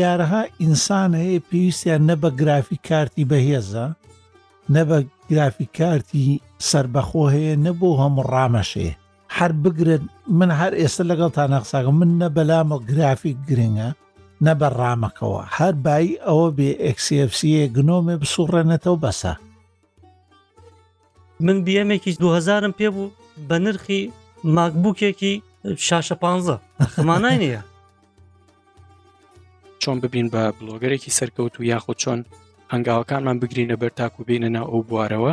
ملیارەها ئینسان هەیە پێویستیان نە بە گرافی کارتی بەهێزە نە بە گرافی کارتی سربەخۆ هەیە نە بۆ هەموو ڕامەشێ هەر بگرن من هەر ئێستا لەگەڵ تا نەقساگە من نە بەلامە گرافیک گرنگە نە بە ڕامەکەەوە هەر بای ئەوە بێ ئەکسFCە گنۆمێ بسوڕێنێتەوە بەسە من بیەمێکی 2000م پێ بوو بە نرخی ماکبووکێکی شاشە پ مانای نییە چۆن ببین بە بلۆگەرێکی سەرکەوت و یاخود چۆن هەنگاوەکانمان بگرینە بەر تاکو بینە ناو ئەو بوارەوە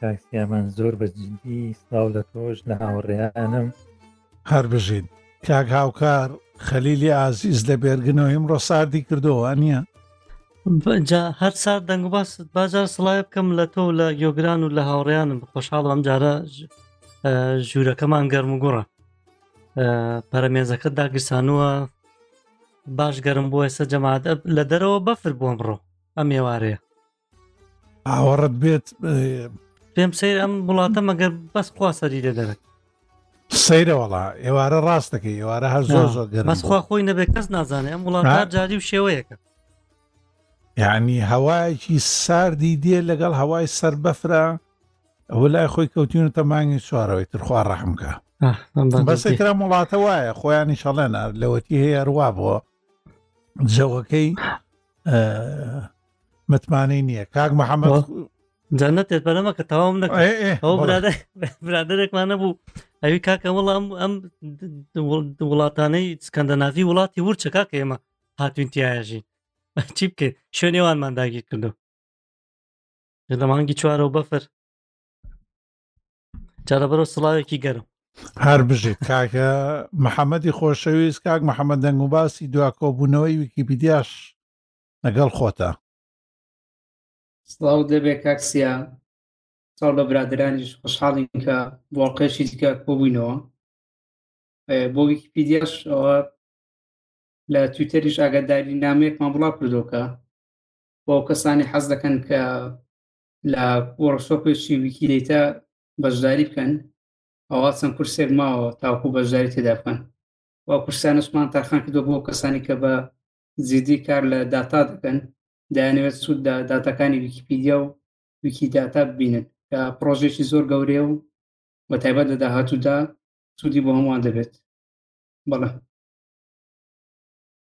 کاکسیامان زۆر بە جدی سلااو لە تۆش لە هاوڕێیانم هەر بژین کاک هاوکار خەلیلی ئازیز لە بێرگنەوە ئمڕۆ ساردی کردەوە نییە جا هەر سار دەنگ و باست بازار سڵای بکەم لە تۆ لە گۆگران و لە هاوڕیانم خۆشحاڵ ئەم جارە ژوورەکەمان گەرم و گوڕە پەرەمێزەکە داگیرسانووە باش گەرم بۆ ئێستا جەماعات لە دەرەوە بەفر بۆم ڕۆ ئەم ێوارەیە ئاوەڕت بێت پێم سیر ئەم وڵاتە مەگەر بەس خوا سەری لە دەرەک سەیرە وڵا ئێوارە ڕاستەکەی ئێوارە هەر زۆر زۆر گەر بەسخوا خۆی نەبێت کەس نازانێ ئەم وڵاتە جاری و شێوەیەەکە یعنی هەوایەکی ساردی دێ لەگەڵ هەوای سەر بەفرە ئەوە لای خۆی کەوتین و تەمانگی چوارەوەی ترخوا ڕەحمکە بەسێکرا وڵاتە وایە خۆیانی شەڵێنە لەوەتی هەیە ڕوا بووە جەوەکەی متمانەی نییە کاک محەممەد جانە تێپەرەمە کە تەواوم نەکە برادێکمان نەبوو ئەوی کاکە وەڵام ئەم وڵاتانەی سکەندەناوی وڵاتی ورچە کاکە ئێمە هاتوین تایژی چی بکەیت شوێنێوانمان داگیر کردو لە مانگی چوارەوە بەفر جارە بەرەو سڵاوێکی گەرم هەر بژیت کاکە محەممەدی خۆشەویست کاک محەممەد دەنگ و باسی دوا کۆبوونەوەی ویکیپیدیاش نەگەڵ خۆتە. سڵاوت لێبێ کاک سیا ساڵ بە برادرانیش خۆشحاڵین کە بۆڵقێکی دیکە کۆبووینەوە بۆ ویکیپیدیاش ئەوە لە تویتەریش ئاگاداری نامەیەکمان بڵا کردۆکە بۆ کەسانی حەز دەکەن کە لە وەڕشۆپێکی ویکیدەیتە بەشداری بکەن ئەوە چەند کورسێک ماوە تاوکو بەشداری تێدا بکەن و کورسانشمان تاخان کردو بۆ کەسانی کە بە جدی کار لە داتا دەکەن دەیانەوێت سوود لە داتاکانی ویکیپیدیا و ویکی داتا ببینن کە پرۆژێکی زۆر گەورەیە و بە تایبەت لە داهاتوودا سوودی بۆ هەمووان دەبێت بەڵێ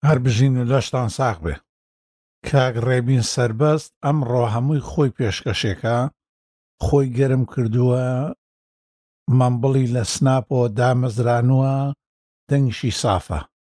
هەر بژین و لەشتان ساخ بێ کاک ڕێبین سربەست ئەمڕۆ هەمووی خۆی پێشکەشێکە خۆی گەرم کردووە مەمبڵی لە سناپۆ دامەزرانووە دەنگشی سافە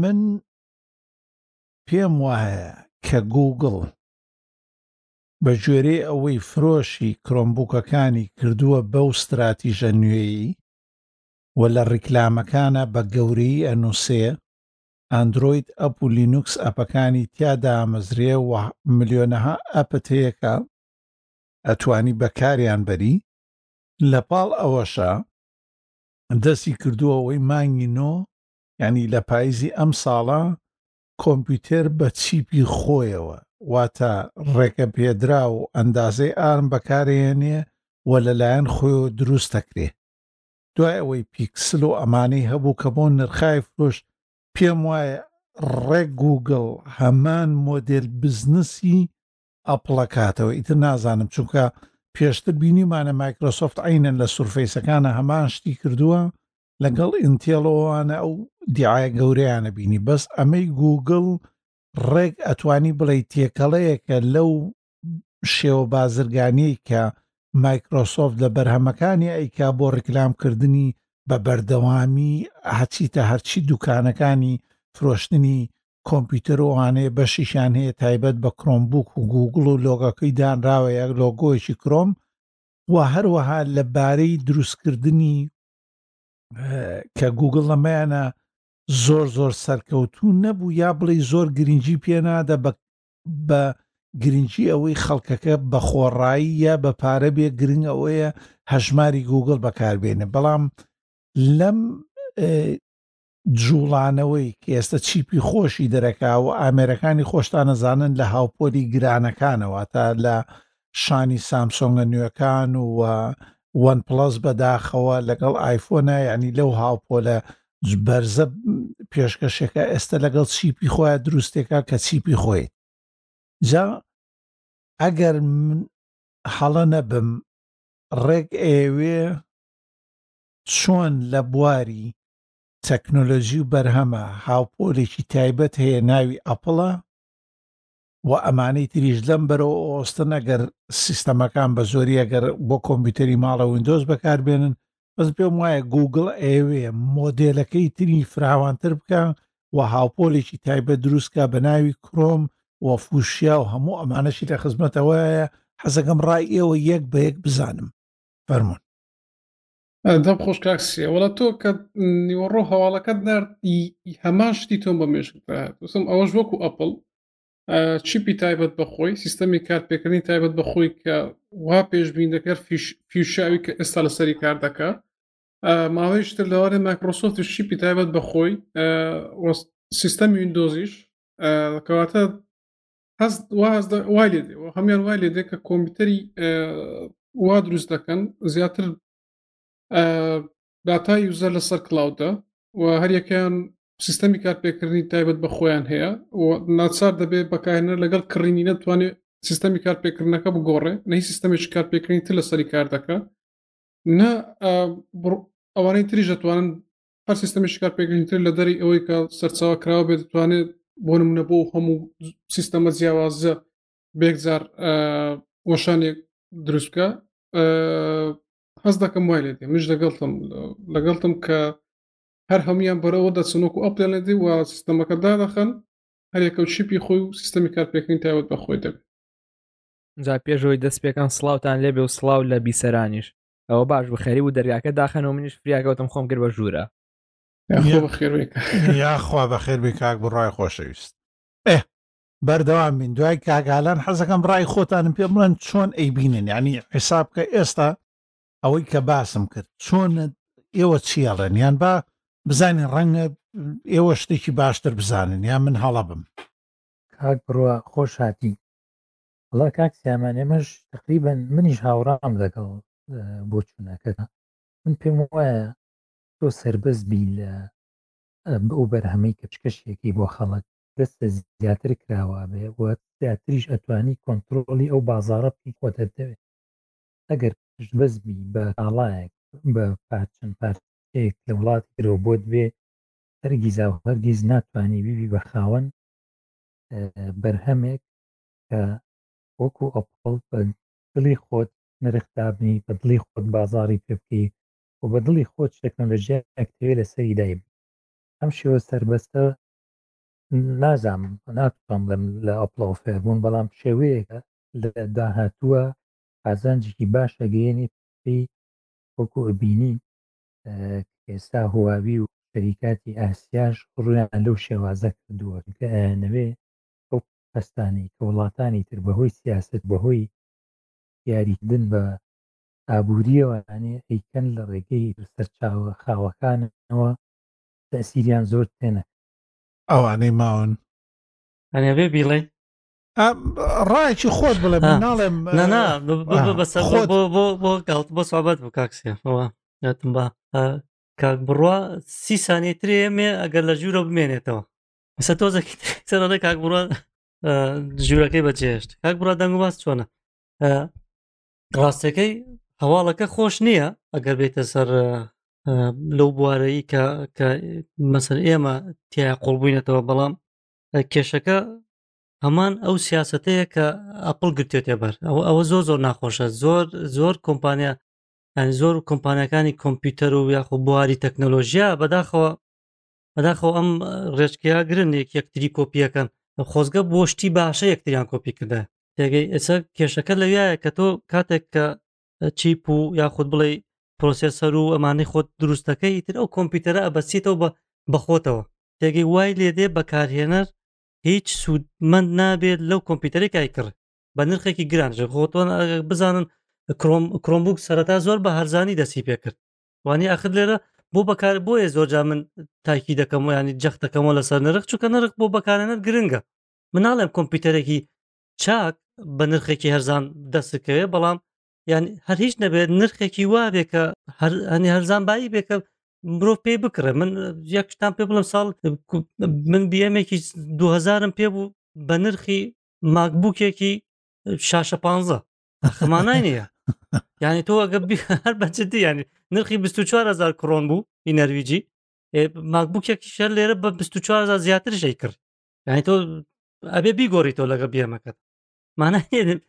من پێم وایە کە گووگڵ بە گوێرەی ئەوەی فرۆشی کرۆمبووکەکانی کردووە بەو ستراتیژە نوێیی و لە ڕیکلامەکانە بە گەورەی ئەنووسێ ئەندرۆید ئەپ و لینوکس ئەپەکانی تیا دامەزرێ و ملیۆنەها ئەپت هەیەکە ئەتوانی بەکاریان بەری لە پاڵ ئەوەشە دەستی کردووەوەی مانگی نۆ یانی لە پایزی ئەم ساڵە کۆمپیوتێر بە چیپی خۆیەوە واتە ڕێکە پێدرا و ئەندازەی ئارم بەکارێنێ و لەلایەن خۆی و دروست دەکرێ دوای ئەوەی پیکسل و ئەمانەی هەبوو کە بۆ نرخای فرۆش پێم وایە ڕێک گوگل هەمان مۆدل بزنسی ئەپڵە کاتەوە ئیتر نازانم چونکە پێشتر بینیمانە مایکرۆسۆفت عینەن لە سورفەیسەکانە هەمان شتی کردووە لەگەڵ ئینتێڵەوەوانە ئەو دیعاە گەورەیانە بینی بەس ئەمەی گوگل ڕێک ئەتوانی بڵێ تێکەڵەیەکە لەو شێوە بازرگانی کە مایکرۆسۆفت لە بەرهەمەکانی ئەیکا بۆ ڕیکلامکردنی بە بەردەوامی هەچیتە هەرچی دوکانەکانی فرۆشتنی کۆمپیوتەر و ئەوانەیە بەشیشیان هەیە تایبەت بە کرۆمبوک و گوگڵ و لۆگەکەی دانراوە یەک لۆگۆیەکی کرۆم و هەروەها لەبارەی دروستکردنی کە گوگل لەمەیانە زۆر زۆر سەرکەوتوو نەبوو یا بڵێ زۆر گرنگجی پێنادە بە بە گرنگجی ئەوەی خەڵکەکە بە خۆڕایی یا بە پارە بێ گرنگ ئەوەیە هەژماری گوگل بەکاربێنێ بەڵام لەم جوڵانەوەی کە ئێستا چیپی خۆشی دەرەکا و ئامێرەکانی خۆشتانەزانن لە هاوپۆلی گرانەکانەوە تا لە شانی سامسۆنگە نوێکان و وەن پلس بەداخەوە لەگەڵ ئایفۆنا ینی لەو هاوپۆلە بەرزە پێشکەشێکە ئێستا لەگەڵ چیپی خۆیان دروستێکە کە چیپی خۆیت جا ئەگەر من هەڵە نەبم ڕێک ئێوێ چۆن لە بواری تەکنۆلۆژی و بەرهەمە هاوپۆلێکی تایبەت هەیە ناوی ئەپڵە و ئەمانەی تریش لەم بەرەوە ئۆستن ئەگەر سیستەمەکان بە زۆری ئەگەر بۆ کۆمپیوتەری ماڵە وینندۆز بەکاربێنن بەس پێم وایە گوگل ئەوێ مۆدێلەکەی تری فراوانتر بکە و هاوپۆلێکی تایبەت دروستکە بە ناوی کرۆم و فوشیا و هەموو ئەمانەشی لە خزمەتەوەیە حەزەکەم ڕای ئێوە یەک بە یەک بزانم فەرمونون دەم خۆش کاک سیە وەڵا تۆ کە نیوەڕۆ هەواڵەکەت نرد هەمان شتی تۆم بە مێشکدا هاتوسم ئەوەش وەکو ئەپل چیپی تایبەت بەخۆی سیستەمی کارپێکردنی تایبەت بەخۆی کە وا پێشبین دەکرد فیشاوی کە ئێستا لەسەری کار دەکە ماوەیشتر لەوانێ مایکرۆسۆفتی شیپی تایبەت بەخۆی سیستەمی وینندۆزیش کەواتە هەست وای لێ دێەوە هەمیان وای لێ دێ کە کۆمپیوتەری وا دروست دەکەن زیاتر داتای یوزەر لەسەر کلااودە و هەریەکەیان سیستەمی کارپێکردنی تایبەت بە خۆیان هەیە و ناچار دەبێت بەکارهێنەر لەگەڵ کڕینی نەتوانێت سیستەمی کارپێکردنەکە بگۆڕێ نەی سیستەمێک کارپێکردنی تر لەسەری کار دەکە نە ئەوانەی تریش دەتوانن هەر سیستمی شکارپێکردنتر لە دەری ئەوەی کە سەرچاوە کراوە بێت دەتوانێت بۆ نمونە بۆ هەموو سیستەمە جیاوازە بێکجار وەشانێک دروستکە هەز دەکەم وای لێت منش لەگەڵتم لەگەڵتم کە هەر هەمویان بەرەوە دەچنۆک و ئەپلێنێتی و سیستەمەکە دادەخەن هەرێکە و شیپی خۆی و سیستەمی کارپێکردن تایوەت بەخۆی دەبێت جا پێشەوەی دەست پێکان سلااوان لێبێ و سلااو لە بیسەرانیش ئەوە باش بخێری و دەرگاکە داخەن و منیش فریاکەوتم خۆم گر بە ژوورە یاخوا بەخێر بێ کاک بڕای خۆشەویست ئێ بەردەوام بین دوای کاگالان حەزەکەم ڕای خۆتانم پێ بڵێن چۆن ئەی بینن ینی حیساب کە ئێستا ئەوەی کە باسم کرد چۆن ئێوە چیاڵێن یان با بزانین ڕەنگە ئێوە شتێکی باشتر بزانن یا من هەڵە بم کاک بڕە خۆشهاتی وڵا کاک سامان ئێمەش تقریبن منیش هاوڕام لەگەڵ بۆ چوونەکە من پێم وایە تۆ سربەست بی لە ئەو بەرهەمەی کە چکەشێکی بۆ خەڵک دەستە زیاتر کراوە بێ و زیاتریش ئەتوانی کۆنتترۆلی ئەو بازارە بکەی خۆ دەردەوێت ئەگەر پشتبەست بی بە ئاڵایەک بە پارچەند پارچەیەک لە وڵاتی درۆ بۆت بێ هەرگیزا و هەرگیز ناتوانانی بیبی بە خاوەن بەرهەمێک کە وەکو ئەپڵ بە دڵی خۆت نرخ دابنێی، بە دڵی خۆت بازاڕی پێ بکەی و بە دڵی خۆت تێکنۆلۆژیایەک تەوێ لەسەری دای بنێی. ئەم شێوە سەربەستە نازانم ناتوانم بڵێم لە ئەپڵەوە فێر بوون، بەڵام شێوەیەکە لە داهاتووە قازانجێکی باش ئەگەیەنێت پێی وەکو ئەبینی ئێستا هواوی و شەریکاتی ئاسیاش ڕویان لەو شێوازە کردووە کە ئەیانەوێ ئەو هەستانەی کە وڵاتانی تر بە هۆی سیاسەت و بە هۆی یاریکردن بە ئابوورییەوە ئەیکەن لە ڕێگەی سەرچاوە خاوەکانەوە تەئسیریان زۆر تێنەکەن. ئەوانەی ماون. ئەبێ بیڵێی؟ ڕایەکی خۆت بڵێ من ناڵێم نا نا بەسەر خۆت بۆ بۆ بۆ گاڵت بۆ سوابەت بوو کاکسێ ئەوە نەتم بە کاک بڕوا سی سانیترێ مێ ئەگەر لە ژوورە بمێنێتەوە سە تۆزە سەرڵێ کاک بڕە ژوورەکەی بەجێشت کاک بڕە دەنگ باز چۆنە ڕاستەکەی هەواڵەکە خۆش نییە ئەگەر بێتە سەر لەو بوارەی کە کە مەسەر ئێمە تیا قوڵبووینەتەوە بەڵام کێشەکە هەمان ئەو سیاستەیە کە ئەپل گرتێتێ بەر ئەوە ئەوە زۆر زۆر ناخۆشە زۆر زۆر کۆمپانیا زۆر کۆمپانیەکانی کۆمپیوتەر و یاخۆ بواری تەکنۆلۆژیا بەداخەوە بەداخەوە ئەم ڕێچکەیە گرن یەک یەکتری کۆپیەکەن خۆزگە بۆ شتی باشە یەکتریان کۆپی کردە تێگەی ئێستا کێشەکە لەویە کە تۆ کاتێک کە چیپ و یاخود بڵێ پرۆسسەر و ئەمانەی خۆت دروستەکەی تر ئەو کۆمپیوتەرە ئەبەسیتەوە بە بەخۆتەوە تێگەی وای لێدێ بەکارهێنەر هیچ سوودمەند نابێت لەو کۆمپیوتەرێک ئایکڕ بە نرخێکی گرانژە خۆتۆن بزانن کرۆم کرۆمبوک سەرەتا زۆر بە هەرزانی دەسی پێکرد وانی ئاخر لێرە بۆ بەکار بۆیە زۆرجا من تاکی دەکەم و ینی جەختەکەمەوە لەسەر نرخ چونکە نرخ بۆ بەکارێنەر گرنگە مناڵێم کۆمپیوتەرێکی چاک بە نرخێکی هەرزان دەستکەوێ بەڵام یان هەر هیچ نەبێت نرخێکی وابێ کە هەنی هەرزان بایی بێکە مرۆڤ پێی بکڕێ من یەکشتان پێ بڵم ساڵ من بیەمێکی 2000م پێ بوو بە نرخی ماکبووکێکی شاشە پ مانای نییە یعنی تۆ ئەگە هەر بەجددی ینی نرخی 24هزار کڕۆن بوو ئی نەرویجی ماکبووکێکی شەر لێرە بە 24هزار زیاتر ژەی کرد یعنی تۆ ئەبێ بیگۆڕی تۆ لەگە بێمەکەت مانای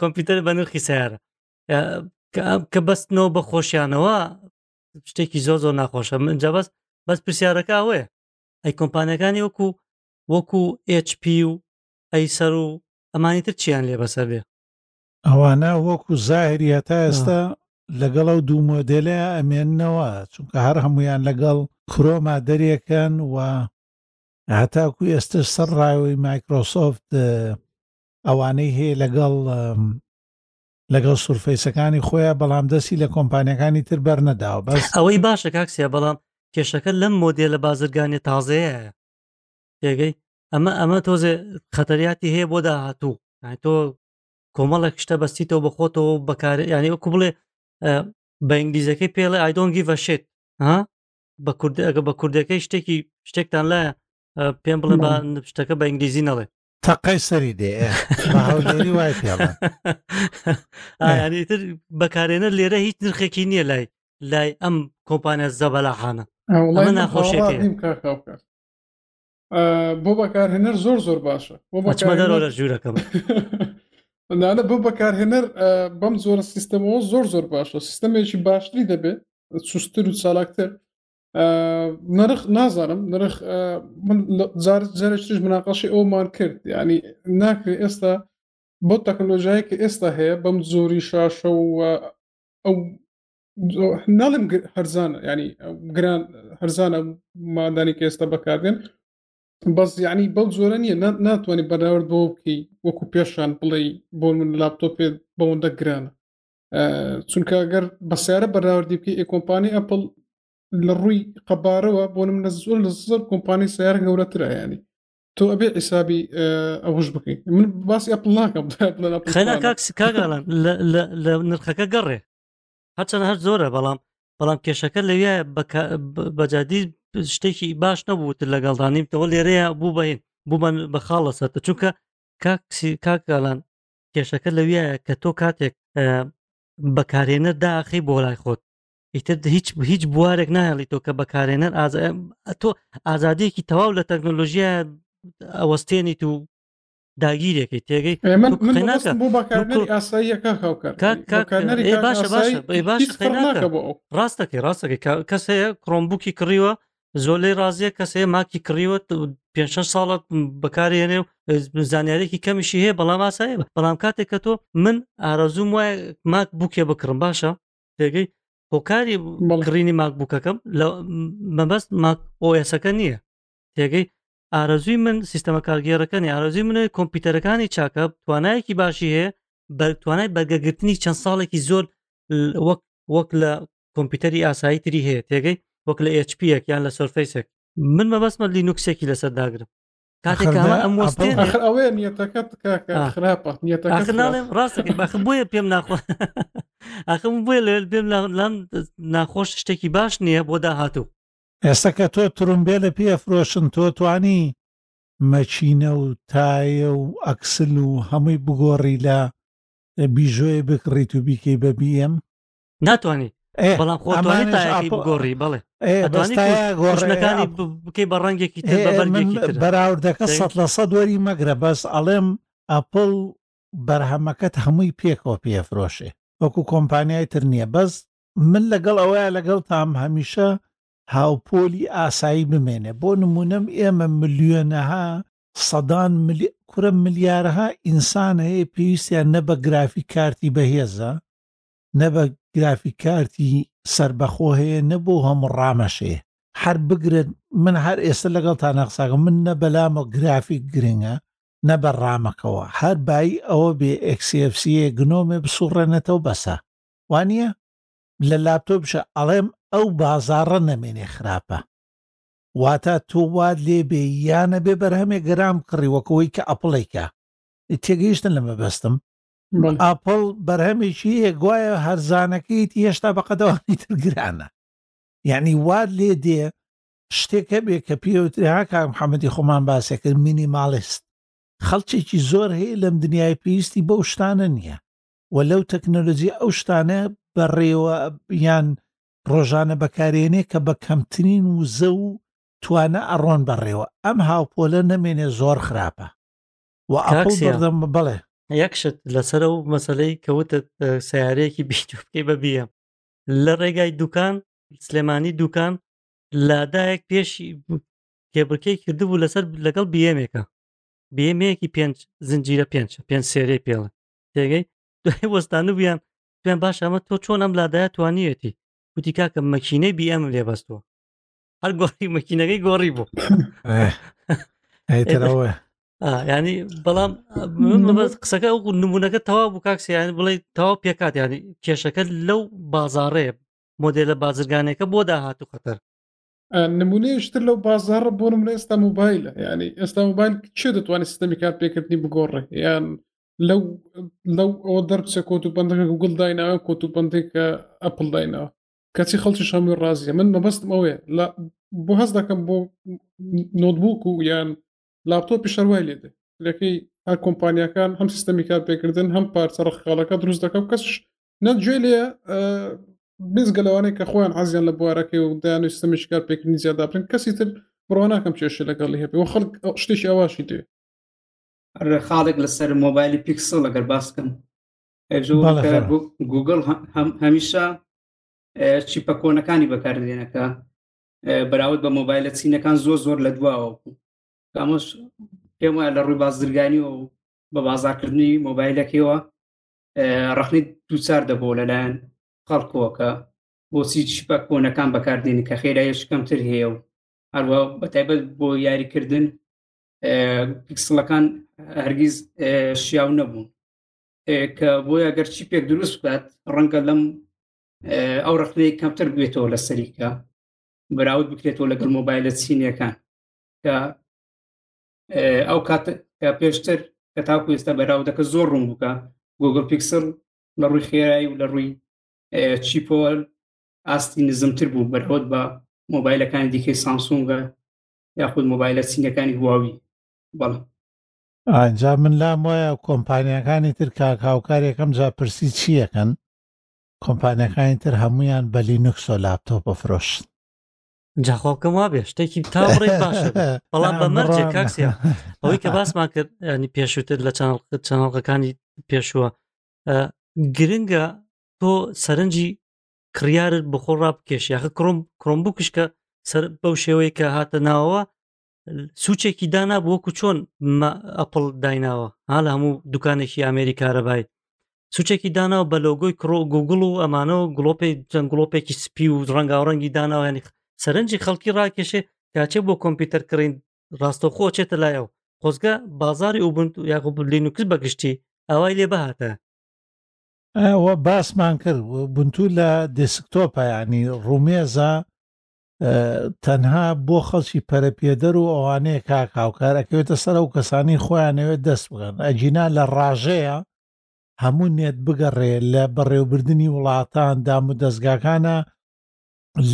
کۆمپیوتەر بە نرخی سیارە کە بەستنەوە بە خۆشیانەوە شتێکی زۆر زۆر ناخۆشە من جا بەس بەس پرسیارەکە ئەوەیە ئەی کۆمپانیەکانی وەکو وەکو HP و ئەیسەر و ئەمانی تر چیان لێ بەسەر دێ. ئەوانە وەکو زاهری هەتا ئێستا لەگەڵ ئەو دوو مۆدلە ئەمێننەوە چونکە هەر هەمویان لەگەڵ کرۆما دەرێکەن و هەتاکو ئێستش سەر ڕایەوەی مایکرۆسۆفت ئەوانەی هەیە لەگەڵ لەگەڵ سورفەیسەکانی خۆیان بەڵام دەستی لە کۆمپانیەکانی تر بەر نەداوە بەس ئەوەی باشە کاکسیا بەڵام کێشەکە لەم مۆدێلە بازرگانی تازەیە پێگەی ئەمە ئەمە تۆزێ خەتەریاتی هەیە بۆ داهاتوو تۆ کۆمەڵێک شتە بەستیتەوە بە خۆتەوە بەکار ینی وەکو بڵێ بە ئینگلیزەکەی پێڵێ ئایدۆن گیڤەشێت ها بە کورد ئەگە بە کوردەکەی شتێکی شتێکتان لایە پێم بڵێ بە شتەکە بە ئینگلیزی نەڵێ تەقەی سەری دێ هەولێری وای پێڵ ئایتر بەکارێنە لێرە هیچ نرخێکی نییە لای لای ئەم کۆمپانیا زەبەلاحانە ئەمە ناخۆشێکی بۆ بەکارهێنەر زۆر زۆر باشە بۆ بەکارهێنەرە ژوورەکەم نانە بۆ بەکارهێنەر بەم زۆرە سیستەمەوە زۆر زۆر باشە سیستەمێکی باشتری دەبێت سوستر و چالاکتر نرخ نازانم نرخ جار جارێکترش مناقەشی ئەومان کرد ینی ناکرێت ئێستا بۆ تەکنۆلۆژیای کە ئێستا هەیە بەم زۆری شاشە و ئەو ناڵم هەرزان ینی گران هەرزانە مادانی کە ئێستا بەکاردێن بەس یعنی بەو زۆرە نییە ناتوانانی بەراورد بۆ بکەی وەکو پێشان بڵێ بۆ من لاپتۆپێت بەوەندە گرانە چونکە ئەگەر بەسیارە بەراوردی بکە ئێ کۆمپانی ئەپل لە ڕووی قەبارەوە بۆ من لە زۆر لە زۆر کۆمپانی سیارە گەورەترە ینی تۆ ئەبێ عیسابی ئەوش بکەیت من باسی ئەپل ناکەم کاک سکاگەڵان لە نرخەکە گەڕێ هەرچەند هەر زۆرە بەڵام بەڵام کێشەکە لەوێ بەجادی شتێکی باش نەبووت لەگەڵدانیمتەوە لێرەیە بوو بەین بوومان بە خاڵ لەسەر چونکە کاکسی کاکگالان کێشەکە لەویە کە تۆ کاتێک بەکارێنەر داخی بۆ لای خۆت ئیتر هیچ هیچ بوارێک نایڵی تۆ کە بەکارێنەر تۆ ئازادیەکی تەواو لە تەکنۆلۆژیە ئەوەستێنیت و داگیرێکی تێگەی ڕاستەکەی ڕاستەکەی کەس هەیە کڕۆمبووکی کڕیوە زۆر لی ڕازیە کەس هەیە ماکی کڕیوە پێ ساڵە بەکارێنێ و زانیارێکی کەمیشی هەیە بەڵام ئاسایە بەڵام کاتێک کە تۆ من ئارەزوم وایە ماک بووکێ بکڕم باشە تێگەی هۆکاری بەڵڕینی ماک بووکەکەم لە مەبەست ماک ئۆسەکە نییە تێگەی ئارەزوی من سیستەمە کارگێڕەکانی ئارەزوی منە کۆمپیوتەرەکانی چاکە توانایەکی باشی هەیە بە توانای بەگەگرتنی چەند ساڵێکی زۆر وەک وەک لە کۆمپیوتەری ئاسایی تری هەیە تێگەی وەک لە HP یەک یان لە سەرفەیسێک من مەبەستمە لینوکسێکی لەسەر داگرم ئەوەیە نیەتەکەت خراپە نیەتەکەڵێم ڕاستەکە باخ بۆیە پێم ناخۆ ئەخم بۆیە لەوێت پێم لەم ناخۆش شتێکی باش نییە بۆ داهاتوو ئێستا کە تۆ ترومبێلە پێی ئەفرۆشن تۆ توانی مەکینە و تایە و ئەکسل و هەمووی بگۆڕی لە بیژۆیە بکڕیت و بیکەی بە بی ئێم؟ ناتوانیت ئێ بەڵام خۆ ئەمانیش توانیت تایەکەی ئاپۆ- بگۆڕی بەڵێ ئێ بەس ئەتوانی تایە گۆڕێ کوشنەکانی ئاپ- ب- بکەی بە ڕەنگێکی تر بە ئێ، من بەرگێکی تر بەراوردەکە دەی؟ سەد لە سەد وەری مەگرە بەس ئەڵێم ئەپڵ بەرهەمەکەت هەمووی پێکەوە پێفرۆشێ وەکو کۆمپانیای تر نییە بەس من لەگەڵ ئەوەیا لەگەڵتام هەمیشە هاوپۆلی ئاسایی بمێنێ بۆ نمونەم ئێمە ملیۆنەها سەدان ملی... کورە ملیارەها ئینسان هەیە پێویستیان نە بە گرافی کارتی بەهێزە نە بە گرافی کارتی سربەخۆ هەیە نە بۆ هەموو ڕامەشەیە هەر بگرن من هەر ئێستا لەگەڵ تا نەقساگە من نە بەلامە گرافیک گرنگە نە بە ڕامەکەەوە هەر بای ئەوە بێ ئەکسFCA گنۆمێ بسوڕێنێتەوە بەسە وانیە؟ لە لاپتۆپشا ئەڵێم ئەو بازاڕە نەمێنێ خراپە واتا تۆ وات لێ بێ یانە بێ بەرهەمێ گەرام کڕی وەکەوەی کە ئەپڵێکە تێگەیشتن لە مەبەستم ئاپڵ بەرهەمێکی هەیە گوایە هەرزانەکەیتی هێشتا بەقەدەوانی تر گرانە یعنی وات لێ دێ شتێکە بێ کە پێوترها کاک محەممەدی خۆمان باسێکرد مینیماڵست خەڵچێکی زۆر هەیە لەم دنیای پێویستی بەو شتانە نییە و لەو تەکنەلۆجی ئەو شتانە بەڕێوە یان ڕۆژانە بەکارێنێ کە بە کەمترین وزە و توانە ئەڕۆن بەڕێوە ئەم هاوپۆلە نەمێنێ زۆر خراپە و ئەڵدەم بڵێ یەکشت لەسەر و مەسلەی کەوتە سیارەیەکی بیتوکەی بەبیە لە ڕێگای دوکان سلێمانی دوکان لادایەک پێشی کێبڕکەی کردبوو لەسەر لەگەڵ بیەمێکە بێمەیەکی پێنج زنجیرە پێنج پێنج سێرەی پێڵە تێگەی دوای وەستانبوویان پێیان باش ئەمە تۆ چۆن ئەم لادایە توانیەتی وتی کاکە مەکینەی بی ئەم لێ بەستووە هەر گۆڕی مەکینەکەی گۆڕی بوو ینی بەڵام بەس قسەکە ئەو نمونونەکە تەوا بوو کاکسیان بڵێ تەوا پێکات ینی کێشەکە لەو بازارڕێ مۆدلە بازرگانەکە بۆ داهات و خەتەر نمونەیشتر لەو بازارڕە بۆ نمونە ئێستا موبایلە ینی ئێستا موبایل چێ دەتوانانی سیستەمی کار پێکردنی بگۆڕێ یان لەو لەو ئەوە دەرچە کۆت و بەندەکە گوگل دایناوە کۆت و بەندێکە ئەپل دایناوە کەچی خەڵکی شامی ڕازیە من مەبەستم ئەوێ لە بۆ هەز دەکەم بۆ نۆتبووک و یان لاپتۆپی شەروای لێدێ لەکەی هەر کۆمپانیەکان هەم سیستەمی کار پێکردن هەم پارچە ڕخکاڵەکە دروست دەکەم کەس نەجوێ لێ بێز گەلەوانەی کە خۆیان عزیان لە بوارەکەی و دایانی سیستەمیش کار پێکردنی زیادابرن کەسی تر بڕواناکەم کێشە لەگەڵی هەبێ و خەڵک شتێکی ئەواشی دێ خاڵێک لەسەر مۆبایلی پیکسڵ لەگەر باس بکەم گوگل هەمیشە چیپە کۆنەکانی بەکاردێنەکە بەراود بە مۆبایلە چینەکان زۆر زۆر لە دواوە بوو ئەمەش پێم وایە لە ڕووی بازرگانی و بە بازارکردنی مۆبایلەکەیەوە ڕخنی دووچار دەبوو لەلایەن خەڵکۆکە بۆچی چیپە کۆنەکان بەکاردێنی کە خێرایش کەمتر هەیە و هەروە بەتایبەت بۆ یاریکردن پیکسڵەکان هەرگیز شیاو نەبوون کە بۆیە گەرچی پێک دروست بکات ڕەنگە لەم ئەو ڕخنەی کەمتر بێتەوە لە سەریکە براود بکرێتەوە لەگەڵ مۆبایلە چینەکان کە ئەو کات کە پێشتر کە تاکو ئێستا بەراودەکە زۆر ڕوون بکە گوگل پیکسل لە ڕووی خێرایی و لە ڕووی چیپۆل ئاستی نزمتر بوو بەرهۆت بە مۆبایلەکانی دیکەی سامسونگە یاخود مۆبایلە سینگەکانی هواوی بەڵم ئەجا من لام وایە کۆمپانیەکانی تر کاک هاوکار یەکەم جا پرسی چیەکەن کۆمپانیەکانی تر هەمویان بە لینوکسۆ لاپتۆپە فرۆشت جاخوا بکەم وابێ شتێکی تاڕێ باش بەڵام بە مەرجێک کاکسیا ئەوەی کە باسمان کرد ینی پێشووتر لە چەند چەناڵەکانی پێشووە گرنگە تۆ سەرنجی کڕیارت بۆ خۆ ڕابکێش یاخە کڕۆم کڕۆم بکش کە سەر بەو شێوەیە کە هاتە ناوەوە سوچێکی دانا بۆکو چۆن ئەپل دایناوە ها لە هەموو دوکانێکی ئامێری کارەبای سوچێکی داناو بە لۆگۆی کڕۆ گوگل و ئەمانەوە گڵۆپی جەنگ گڵۆپێکی سپی و ڕەنگاوڕەنگی داناوانی سەرنجی خەڵکی ڕاکێشێ کاچێ بۆ کۆمپیوتەر کڕین ڕاستەخۆ چێتە لایەوە خۆزگە بازاری ئوبنت و یاخۆ لینوکس بەگشتی ئاوای لێ بهاتە ئەوە باسمان کرد بنتو لە دسکتۆپە ینی ڕومێزە تەنها بۆ خەڵکی پەرەپێدەر و ئەوانەیە کا کاوکار ئەکەوێتە سەر ئەو کەسانی خۆیانەوێت دەست بگەن ئەجینا لە ڕاژەیە هەموو نێت بگەڕێ لە بەڕێوبردننی وڵاتان دام و دەستگاکانە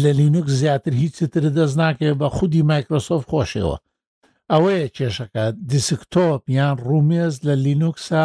لە لینوک زیاتر هیچتر دەست ناکەوێت بە خودی مایکرۆسۆف خۆشەوە ئەوەیە کێشەکە دیسکتۆپ یان ڕومێز لە لینوکسە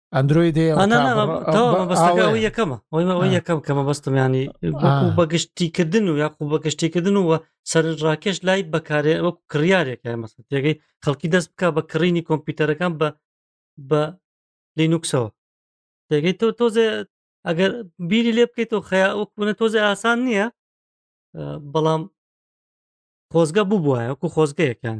ئەندرویدێ بەستەکەەوە یەکەمە ئەوەی یەکەم کەمە بەستمیانی وەکو بەگشتیکردن و یاخو بەگشتیکردن و سەرنجڕاکێش لای بەکارێ وەکو کڕارێکە مەسە تێگەی خەڵکی دەست بک بە کڕینی کۆمپیوتەرەکان بە بە لینوکسەوە تێگەی تۆ تۆزێ ئەگەر بیری لێ بکەیت و خەیا وەکوونە تۆزێ ئاسان نییە بەڵام خۆزگە بوو بواە وەکو خۆزگەیەکیان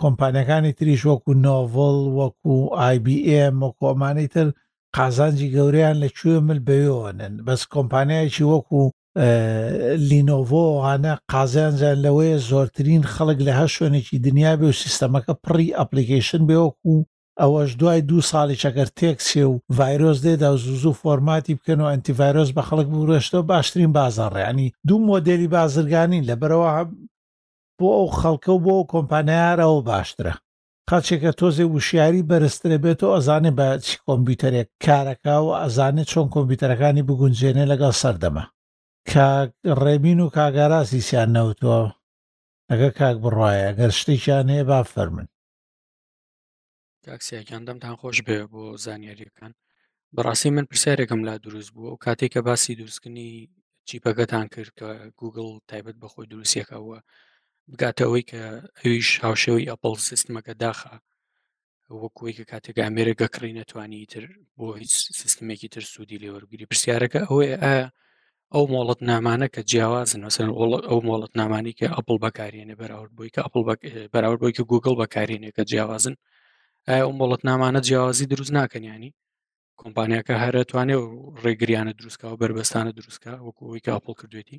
کۆمپانیەکانی تریش وەکو نۆڤڵ وەکو آیBM وەکو ئەمانەی تر قازانجی گەورەیان لە کوێ مل بەوێوەنن بەس کۆمپانیایکی وەکو لینۆڤۆ هاانە قازیانجان لەوەیە زۆرترین خەڵک لە هەر شوێنێکی دنیا بێ و سیستەمەکە پڕی ئەپلیکیشن بێ وەکو ئەوەش دوای دو ساڵی چەکەر تێکسێ و ڤایرۆس دێدا و زوزو فۆرماتی بکەن و ئەنتیڤایرۆس بە خەڵک بورشتەوە باشترین بازاڕیانی دوو مۆدلی بازرگانی لە بەرەوە بۆ ئەو خەڵکە و بۆ ئەو کۆمپانیارەوە باشترە خەچێکە تۆزێ وشیاری بەرزترە بێت و ئەزانێ بە چی کۆمپیوتەرێک کارەکە و ئەزانێت چۆن کۆمپیوتەرەکانی بگونجێنێ لەگەڵ سەردەمە کاک ڕێمین و کاگارازی سیان نەوتوە ئەگە کاک بڕایە گەر شتێکیان هەیە با فەرمن کاک سیا گیان دەمتان خۆش بێ بۆ زانیاریەکان بەڕاستی من پرسیارێکم لا دروست بوو ئەو کاتێک کە باسی دروستکردنی چیپەکەتان کرد کە گوگل تایبەت بە خۆی دروستیەکەوە بگاتەوەی کە ئەویش هاوشێوەی ئەپل سیستمەکە داخە وەکوی کە کاتێک ئامێرە گەکڕی نەتوانی تر بۆ هیچ سیستمێکی تر سوودی لێوەرگری پرسیارەکە ئەوەیە ئایا ئەو مۆڵەت نامانە کە جیاوازن مەسەر ئەو مۆڵەت نامانی کە ئەپل بەکارێنێ بەراورد بۆی کە ئەپل بەراورد بۆی کە گوگل بەکارێنێ کە جیاوازن ئایا ئەو مۆڵەت نامانە جیاوازی دروست ناکەنیانی کۆمپانیەکە هەرە توانێ و ڕێگریانە دروستکە و بەربەستانە دروستکە وەکوی کە ئەپل کردوێتی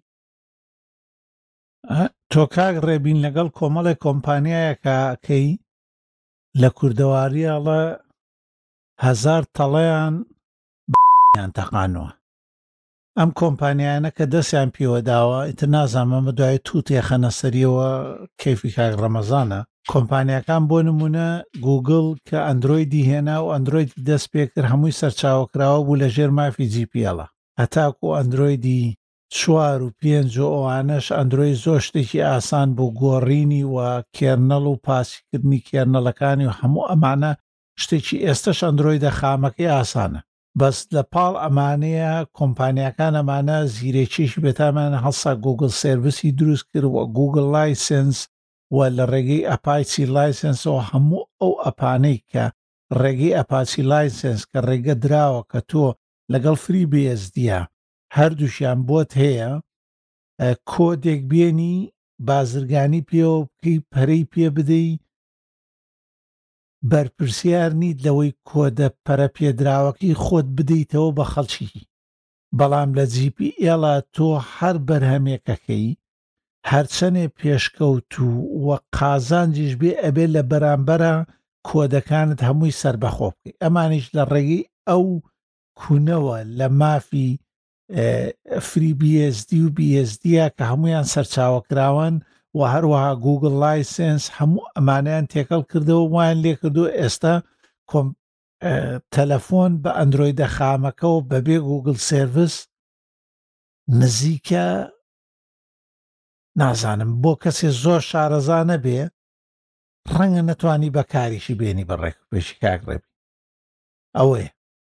تۆکاک ڕێبین لەگەڵ کۆمەڵێک کۆمپانیایەکەکەی لە کوردەواریاڵە هزار تەڵەیان یان تەقانەوە ئەم کۆمپانیایانە کە دەستیان پیوە داوە ئیتر نازانم ئەمە دوای توت یەخەنە سەریەوە کەیفی کاک ڕەمەزانە کۆمپانیاکان بۆ نمونە گوگل کە ئەندرۆیدی هێنا و ئەندرۆیدی دەست پێکرد هەمووی سەرچاوە کراوە بوو لە ژێر مافی جی پیڵە هەتاکو و ئەندرۆیدی چوار و پێنج و ئەوانەش ئەندرۆی زۆر شتێکی ئاسان بوو گۆڕینی و کێرنەڵ و پاسیکردنی کێرنەڵەکانی و هەموو ئەمانە شتێکی ئێستش ئەندرۆیدە خامەکەی ئاسانە بەس لە پاڵ ئەمانەیە کۆمپانیاکان ئەمانە زیرەکیەکی بەتامیان هەڵسا گوگل سێرڤسی دروست کرد و گوگل لایسنس و لە ڕێگەی ئەپایچی لایسنسەوە هەموو ئەو ئەپانەی کە ڕێگەی ئەپاچی لایسنس کە ڕێگە دراوە کە تۆ لەگەڵ فری بێزدیە هەردووشیان بۆت هەیە کۆدێک بێنی بازرگانی پێوە بکەی پەرەی پێ بدەی بەرپرسیار نیت لەوەی کۆدە پەرەپێدراوەکەی خۆت بدەیتەوە بە خەڵکی، بەڵام لە جی پی ئێڵا تۆ هەر بەرهەمێکەکەی، هەرچەنێ پێشکەوت و و قازانجیش بێ ئەبێ لە بەرامبەرا کۆدەکانت هەمووی سەربەخۆ بکەی، ئەمانیش لە ڕێگەی ئەو کونەوە لە مافی فری BSD و BSDە کە هەمویان سەرچاوەکراوان و هەروەها گوگل لایسنس هەموو ئەمانیان تێکەڵ کردەوە وان لێ کردو ئێستا تەلەفۆن بە ئەندرۆیدە خامەکەەوە بەبێ گوگل سرویس نزیکە نازانم بۆ کەسێ زۆر شارەزانە بێ ڕەنگە نەتوانی بەکاریشی بێنی بە ڕێک پێشی کاک ڕێبی ئەوەیە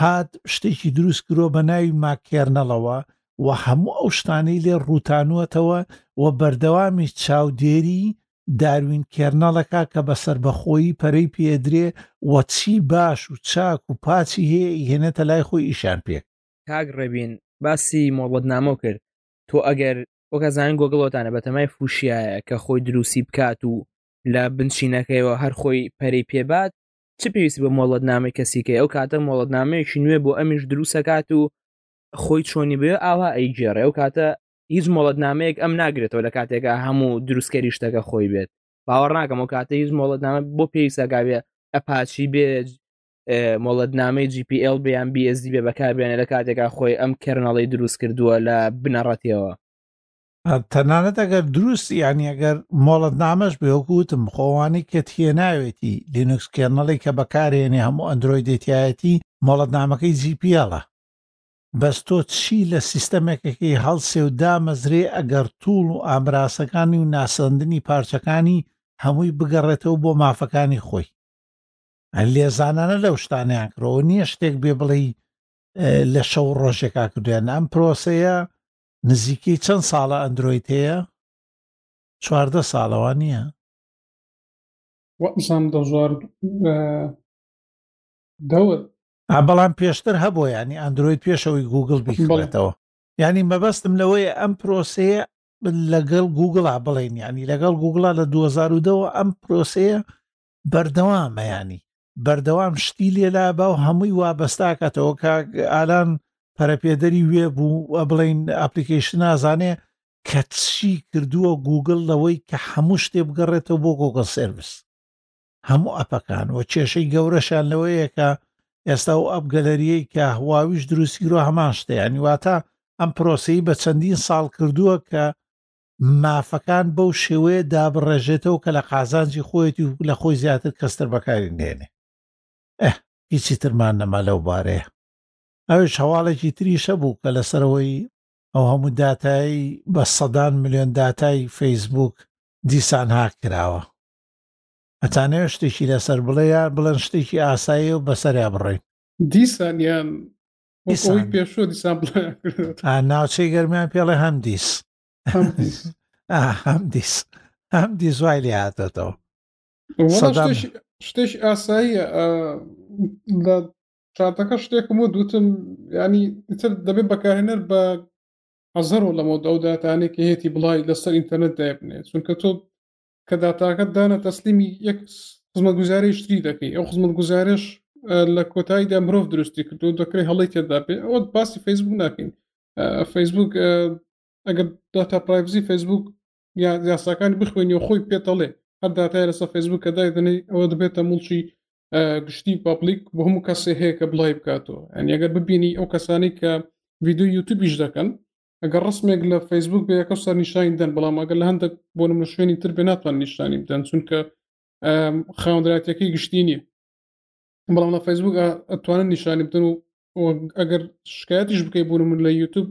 هات شتێکی دروست کرۆ بە ناوی ماکێرنەڵەوە و هەموو ئەو شتانەی لێ ڕووتانوەتەوە و بەردەوامی چاودێری داروین کێرنەڵەکە کە بە سربەخۆیی پەرەی پێدرێ و چی باش و چاک و پاچی هەیە ئیهێنێتە لای خۆی ئیشان پێ کاک ڕێبین باسی مۆڵەتنامە کرد تۆ ئەگەر وەکە زانین گۆگڵۆتانە بەتەمای فوشیایە کە خۆی دروستی بکات و لە بنچینەکەیەوە هەر خۆی پەری پێبات چ پێویستی بە مۆڵەتنامەی کەسیکەی ئەو کاتە مۆڵەتنامەیەکی نوێ بۆ ئەمیش دروستەکات و خۆی چۆنی بێ ئاوا ئەیگێڕێ ئەو کاتە هیچ مۆڵەتنامەیەک ئەم ناگرێتەوە لە کاتێکە هەموو دروستکەری شتەکە خۆی بێت باوەڕ ناکەم و کاتە هیچ مۆڵەتنامە بۆ پێویستەکبێ ئەپاچی بێ مۆڵەتنامەی GPL بیان BSD بێ بەکاربێنە لە کاتێکا خۆی ئەم کەرنەڵی دروست کردووە لە بنەڕەتەوە تەنانەت ئەگەر دروست یعنی ئەگەر مۆڵەت نامەش بێوەکوتم خۆوانی کە تێناوێتی لینوکس کێنەڵی کە بەکارێنێ هەموو ئەندرۆیدێتایەتی مۆڵەت نامەکەی جیپیڵە بەس تۆ چی لە سیستەمێکەکەی هەڵسێ و دامەزرێ ئەگەر توڵ و ئامراسەکانی و ناسەندنی پارچەکانی هەمووی بگەڕێتەوە بۆ مافەکانی خۆی لێزانانە لەو شتانیان کرەوە نییە شتێک بێ بڵێ لە شەو ڕۆژێکا کردویان ئەم پرۆسەیە نزیکەی چەند ساڵە ئەندرۆید هەیە چواردە ساڵە وا نییە وەزان دەزار دەور بەڵام پێشتر هەبوو ینی ئەندروید پێشەوەی گوگل بیخڵێتەوە ینی مەبەستم لەوەیە ئەم پرۆسەیە لەگەڵ گوگڵا بڵێن ینی لەگەڵ گوگڵا لە 2010ەوە ئەم پرۆسەیە بەردەوامە ینی بەردەوام شتی لێلا با و هەمووی وابەستاکاتەوە کاک ئالان پەرەپێدەری وێ بوو و بڵین ئەپلیکیشن نازانێ کە چی کردووە گوگل لەوەی کە هەموو شتێ بگەڕێتەوە بۆ گۆگل سرویس هەموو ئەپەکان و کێشەی گەورەشان لەوەیەکە ئێستا و ئەپ گەلەریەی کە هواویش دروستیگرۆ هەمان شتەیانی واتە ئەم پرۆسی بە چەندین ساڵ کردووە کە مافەکان بەو شێوەیە دابڕێژێتەوە کە لە قازانجی خۆیەتی و لە خۆی زیاتر کەستر بەکاری نێنێ ئە هیچی ترمان نەما لەو بارەیە ئەوش هەواڵێکی تریشە بوو کە لەسەرەوەی ئەو هەموو داتایی بە سەدان میلیۆن داتای فەیسبوک دیسان هاک کراوە ئەتانێ شتێکی لەسەر بڵێ یا بڵەن شتێکی ئاسایی و بەسەریا بڕین دیسانیان ناوچەی گەرمیان پێڵێ هەم دیس هەم دیس هەم دیزوای لێ هاتێتەوە شتێش ئاساییە لە چاتەکە شتێکم و دوتم ینی ئیتر دەبێت بەکارهێنەر بە حەزەرەوە لەمەوە دەوداتانێکی هێتی بڵی لەسەر ئینتەرنێت دابنێت چونکە تۆ کە داتاکەت دانە تەسلیمی یەک خزمەتگوزارێش تری دەکەی ئەو خزمەتگوزارش لە کۆتاییدا مرۆڤ دروستی کردو دەکرێت هەڵی تێدا پێ ئەوە باسی فەیسبوک ناکەین فەیسبوک ئەگەر داتا پرایڤزی فەیسبوک یاساکانی بخوێنی و خۆی پێتەڵێ هەر دااتای لەسە فەیسبوک کە دای دەنەی ئەوە دەبێتە مڵچی گشتی پابلیک بۆ هەموو کەسێ هەیە کە بڵای بکاتەوە ئەنیگەر ببینی ئەو کەسانی کە ڤیددیو یوتوبیش دەکەن ئەگەر ڕسمێک لە فەیسبوک بێ یەکە سەر نیشانی دەن بەڵام ئەگەر لە هەندێک بۆ نمە شوێنی تر بێ ناتوان نیشانی بدەن چونکە خاوەندراتەکەی گشتی نییە بەڵام لە فەیسبوک ئەتوانن نیشانی بدەن و ئەگەر شکایەتیش بکەی بوون من لە یوتوب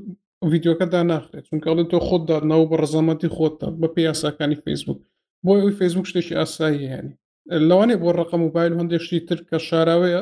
ڤیددیوکە دا ناخرێت چونکەڵی تۆ خۆت دادناو بە ڕزامەتی خۆتە بە پێ یاساکانی فەیسبوک بۆی ئەوی فەیسبوک شتێکی ئاسایی هێنی لەوانێ بۆ ڕقە موبایل هەندێکشتی تر کە شاراوەیە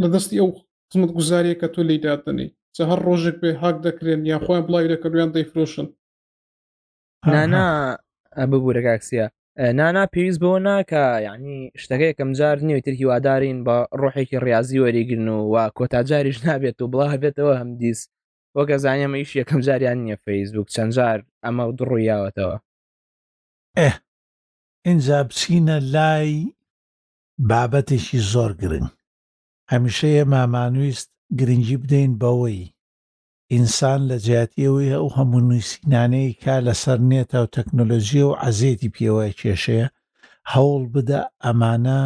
لە دەستی ئەو خزمەت گوزاریە کە تۆ لی دادنی چە هەر ڕۆژێک بێ هاک دەکرێن یا خۆیان بڵاوی دەکردویان دەیفرۆشن نانا ببوورە کاکسە نانا پێویست بۆ ناکە یعنی شتەکە یەکەم جار نیوە تر هیوادارین بە ڕۆحێکی ڕاضی وەریگرن و و کۆتاجاریش نابێت و بڵا بێتەوە هەم دیس وەگە زانیەمە ئیش یەکەم جاریان نییە فەیسبوک چەند جار ئەمە دڕویاوەتەوە ئه ئینجا بچینە لای بابەتێکی زۆر گرنگ هەمیشە ئێمامانویست گرنگی بدەین بەوەی ئینسان لە جیاتی ئەوەی ئەو هەموو نووسینانەی کا لەسەر نێتا و تەکنۆلۆژیە و عەزێتی پێوای کێشەیە هەوڵ بدە ئەمانە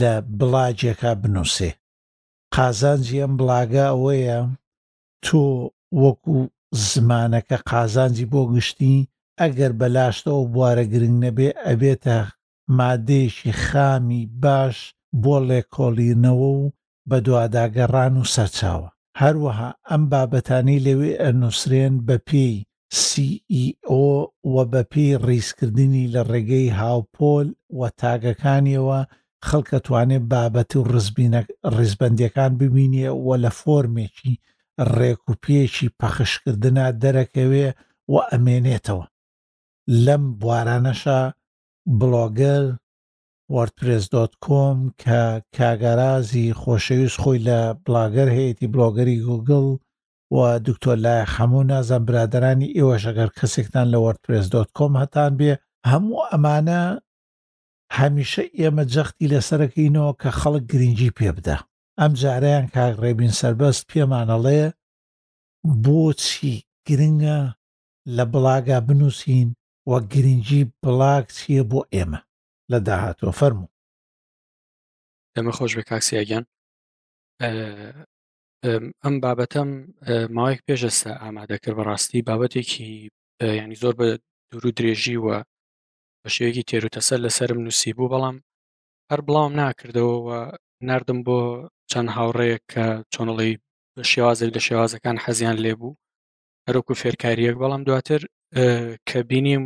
لە بڵاجێکا بنووسێ قازانجی ئەم بڵاگە ئەوەیە تۆ وەکو زمانەکە قازانجی بۆ گشتی ئەگەر بەلاشتەوە بوارە گرنگ نەبێ ئەبێتە مادەیەکی خامی باش بۆ ڵێکۆڵینەوە و بەدواداگەڕان و سەرچاوە. هەروەها ئەم بابەتانەی لەوێ ئەنوسرێن بەپێی، CEO، و بەپێی ڕیزکردنی لە ڕێگەی هاوپۆل و تاگەکانیەوە خەڵک ئەتوانێ بابەت و ڕیزبەندیەکان ببینێ و لە فۆرمێکی ڕێک و پێکی پەخشکردنا دەرەکەوێ و ئەمێنێتەوە لەم بوارانەشا بڵۆگەر، وۆردپرێس دۆت کۆم، کە کاگارازی خۆشەویست خۆی لە بڵاگەر هەیەتی بڵۆگەری گووگڵ و دکتۆر لایەق هەموو نازان برادەرانی ئێوەش ئەگەر کەسێکتان لە وۆردپرێس دۆت کۆم هەتان بێ هەموو ئەمانە هەمیشە ئێمە جەختی لەسەرەکەینەوە کە خەڵک گرنگی پێ بدە ئەم جارەیان کاک ڕێبین سەربەست پێمانەڵێ بۆچی گرنگە لە بڵاگا بنووسین و گرنگی بڵاگ چیە بۆ ئێمە لە داهاتوە فەرموو. دەمە خۆش بێ کاک سیا گیان ئەم بابەتەم ماوەیەک پێش ئێستا ئامادە کرد بەڕاستی بابەتێکی ینی زۆر بە دوور و درێژی وە بە شێوەیەکی تێروتەسەر لەسرم نووسی بوو بەڵام هەر بڵاوم ناکردەوە و نردم بۆ چەند هاوڕەیەک کە چۆنڵی شێوازێک لە شێوازەکان حەزیان لێبوو هەرۆکو فێرکاریەک بەڵام دواتر کە بینیم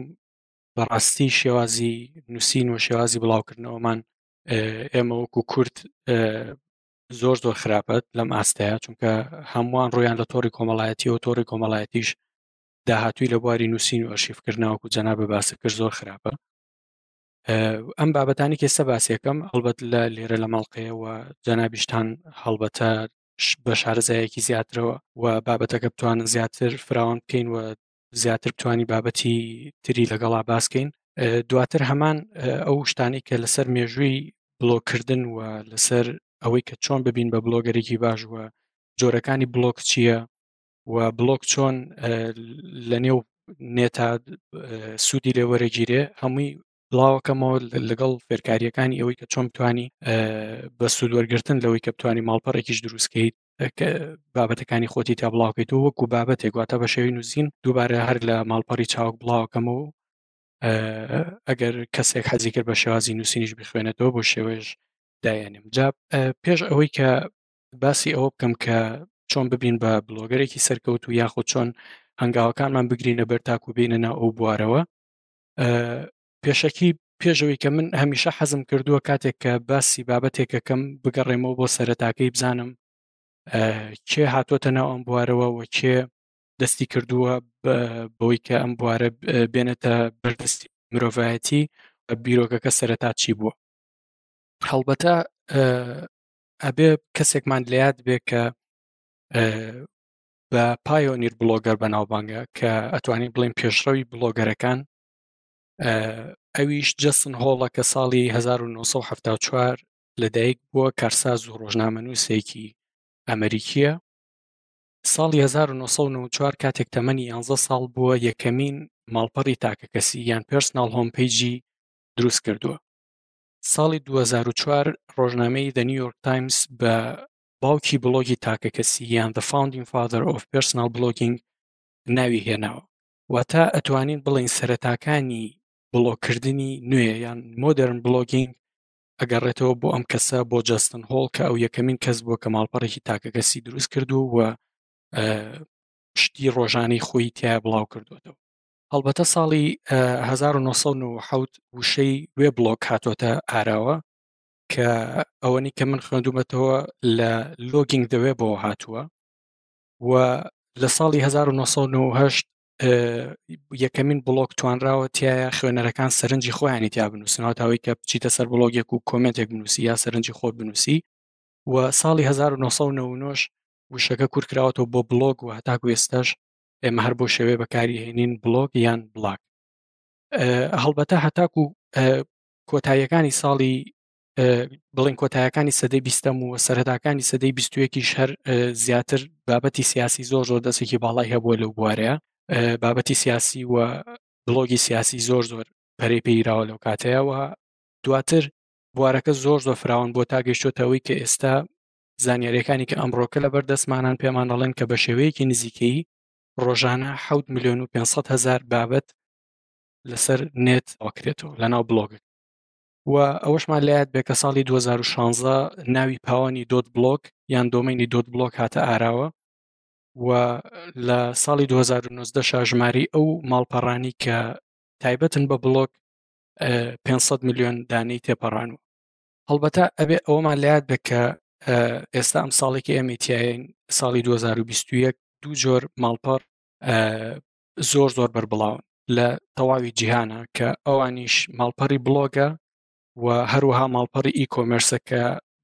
بەڕاستی شێوازی نووسین و شێوازی بڵاوکردنەوەمان ئێمە وەکو کورد زۆر زۆر خراپەت لەم ئاستەیە چونکە هەمووان ڕویان لە تۆڕی کۆمەڵایەتی و تۆڕی کۆمەڵایەتیش داهاتووی لە بواری نووسین و ئەشیفکردنەوەکو جەنا بە باسە کرد زۆر خراپە ئەم بابەتانی کێسە باسیەکەم هەڵبەت لە لێرە لە ماڵقەیەوە جەنابیشتان هەڵبەتە بە شارەزایەکی زیاترەوە و بابەتەکە بتوانن زیاتر فراوان بکەین و زیاتر بتانی بابەتی تری لەگەڵا باسکەین دواتر هەمان ئەو شتانی کە لەسەر مێژووی بڵۆکردن و لەسەر ئەوەی کە چۆن ببین بە بلۆگەرێکی باش وە جۆرەکانی بلۆک چییە و بلۆک چۆن لە نێو نێتا سوودی لێ وەرەگیرێ هەمووی بڵاوەکەمەوە لەگەڵ فێرکاریەکانی ئەوەی کە چۆم توانی بە سوود وەرگتن لەوەی کە بتانی ماڵپەڕێکیش دروستکەیت بابەتەکانی خۆتی تا بڵاوکەیتەوە وەکو بابەتێک واتە بە شێوی نووسین دووبارە هەر لە ماڵپەڕی چاوک بڵاوکەمەوە ئەگەر کەسێک حەزی کرد بە شێوازی نووسینیش بخوێنێتەوە بۆ شێوێژ دایێنم جا پێش ئەوەی کە باسی ئەوە بکەم کە چۆن ببین بە بلۆگەرێکی سەرکەوت و یاخود چۆن هەنگاوەکانمان بگرینە بەر تاکو بینە ناو ئەو بوارەوە پێشەکی پێشەوەی کە من هەمیشە حەزم کردووە کاتێک کە باسی بابەتێکەکەم بگەڕێمەوە بۆ سەرەتاکەی بزانم کێ هاتۆتە ناو ئەم بوارەوە و کێ دەستی کردووە بەوەی کە ئەم بوارە بێنێتە بەردەستی مرۆڤایەتی بیرۆکەکە سەرەتا چی بووە هەڵبەتە ئەبێ کەسێکمان لە یاد بێ کە بە پایۆنیر بڵۆگەر بەناوبانگە کە ئەتوانین بڵێن پێشڕەوی بڵۆگەرەکان ئەویش جەسن هۆڵە کە ساڵی 1970 لەدایک بووە کارساز و ڕۆژنامە نووسێکی ئەمریکیە ساڵی 1994 کاتێک تەمەنی 11 ساڵ بووە یەکەمین ماڵپەڕی تاکە کەسی یان پرسناڵ هۆمپیجی دروست کردووە ساڵی 2004 ڕۆژنامەی دە نیویۆرک تایمز بە باوکی بڵۆگی تاکەکەسی یان The Founding Father of Personal Blogging ناوی هێناوە واتە ئەتوانین بڵین سەرەتاکانی بڵۆکردنی نوێ یان مۆدرن بلۆگینگ ئەگەڕێتەوە بۆ ئەم کەسە بۆ جاستن هۆڵ کە ئەو یەکەمین کەس بووە کە ماڵپەڕێکی تاکەکەسی دروست کردو و شتی ڕۆژانەی خۆی تیا بڵاو کردوێتەوە هەڵبەتە ساڵی 1970 وشەی وێ بلۆک هاتۆتە ئاراوە کە ئەوەنی کە من خوێندومەتەوە لە لۆگینگ دەوێ بۆ هاتووە و لە ساڵی 1990 یەکەمین بڵۆک توانراوە تایە خوێنەرەکان سەرنجی خۆیانی تیا بنووسنەوەتەوەی کە بچیتە سەر بڵۆگێک و کۆمنتێک بنووسی یا سەرنجی خۆت بنووسی و ساڵی 1990 وشەکە کورتکراوەەوە بۆ بڵۆگ و هەتاکو ئێستاش ئێمە هەر بۆ شێوێ بەکاری هێنین بڵۆگ یان بڵاک هەڵبەتە هەتاکو کۆتاییەکانی ساڵی بڵین کۆتایەکانی سەدەی بیستەم و سەرەتاکانی سەدەی بیستویەکیش هەر زیاتر بابەتی سیاسی زۆر زۆر دەستێکی باڵای هەبووە لەو بوارەیە بابەتی سیاسی و بڵۆگی سیاسی زۆر زۆر پەرەی پێیراوە لەو کاتەیەوە دواتر بوارەکە زۆر زۆر فراون بۆ تا گەشتۆتەوەی کە ئێستا زانیاریەکانی کە ئەمڕۆکە لە بەردەستمانان پێمان دەڵێن کە بە شێوەیەکی نزیکەی ڕۆژانە 6 میلیۆن و 500 هزار بابەت لەسەر نێت ئەوکرێتەوە لە ناو بلۆگە و ئەوەشمان لایەت بێ کە ساڵی 2016 ناوی پاوانی دۆت بلۆک یان دۆمەینی دۆت بلۆک هاتە ئاراوە و لە ساڵی 2009 شاژماری ئەو ماڵپەڕانی کە تایبەتن بە بلۆک 500 میلیۆن دانەی تێپەڕان و هەڵبەتە ئەبێ ئەومان لات بێت کە ئێستا ئەم ساڵێکی ئێمەتیایین ساڵی 2021 دوو جۆر ماڵپەڕ زۆر زۆر بەربڵاون لە تەواوی جیهانە کە ئەوانیش ماڵپەڕی بڵۆگە و هەروەها ماڵپەڕی ئی کۆمێرسە کە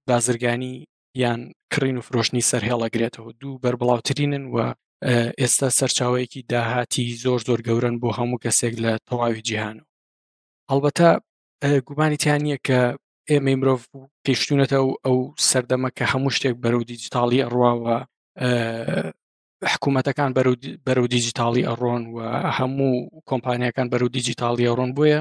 بازرگانی یان کڕین و فرۆشتنی سەر هێڵەگرێتەوە دوو بەربڵاوترینن و ئێستا سەرچاوەیەکی داهاتی زۆر زۆر گەورن بۆ هەموو کەسێک لە تەواوی جیهانەوە هەڵبەتە گومانی تیان نییە کە ئێمەی مرۆڤ گەشتونەتە و ئەو سەردەمە کە هەموو شتێک بەرەو دیجیتاڵی ئەڕواوە حکوومەتەکان بەرەو دیجیتاڵی ئەڕۆن و هەموو کۆمپانیەکان بەرەو دیجیتاڵی ئەڕۆن بۆیە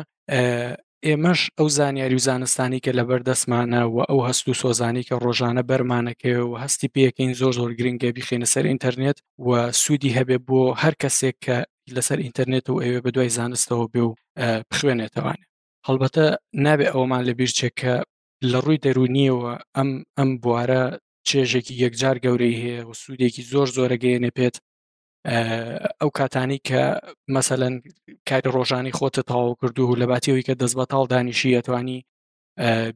ئێمەش ئەو زانیاری و زانستانی کە لەبەر دەستمانە و ئەو هەست و سۆزانی کە ڕۆژانە بەرمانەکەی و هەستی پێەکەین زۆر زۆر گرنگە بیخێنە سەر ئینتەرنێت و سوودی هەبێ بۆ هەر کەسێک کە لەسەر ئینتەرنێت و ئەوێ بە دوای زانستەوە بێ و بخوێنێتەوانێ هەڵبەتە نابێ ئەومان لە بیرچێک کە لە ڕووی دەرونیەوە ئەم ئەم بوارە چێژێکی یەکجار گەورەی هەیە و سوودێکی زۆر زۆرە گەیەنێ پێت ئەو کاتانی کە مەسەەن کاری ڕۆژانی خۆتە تەواو کردو و لەباتیەوەی کە دەست بەتاڵ دانیشی ئەتوانی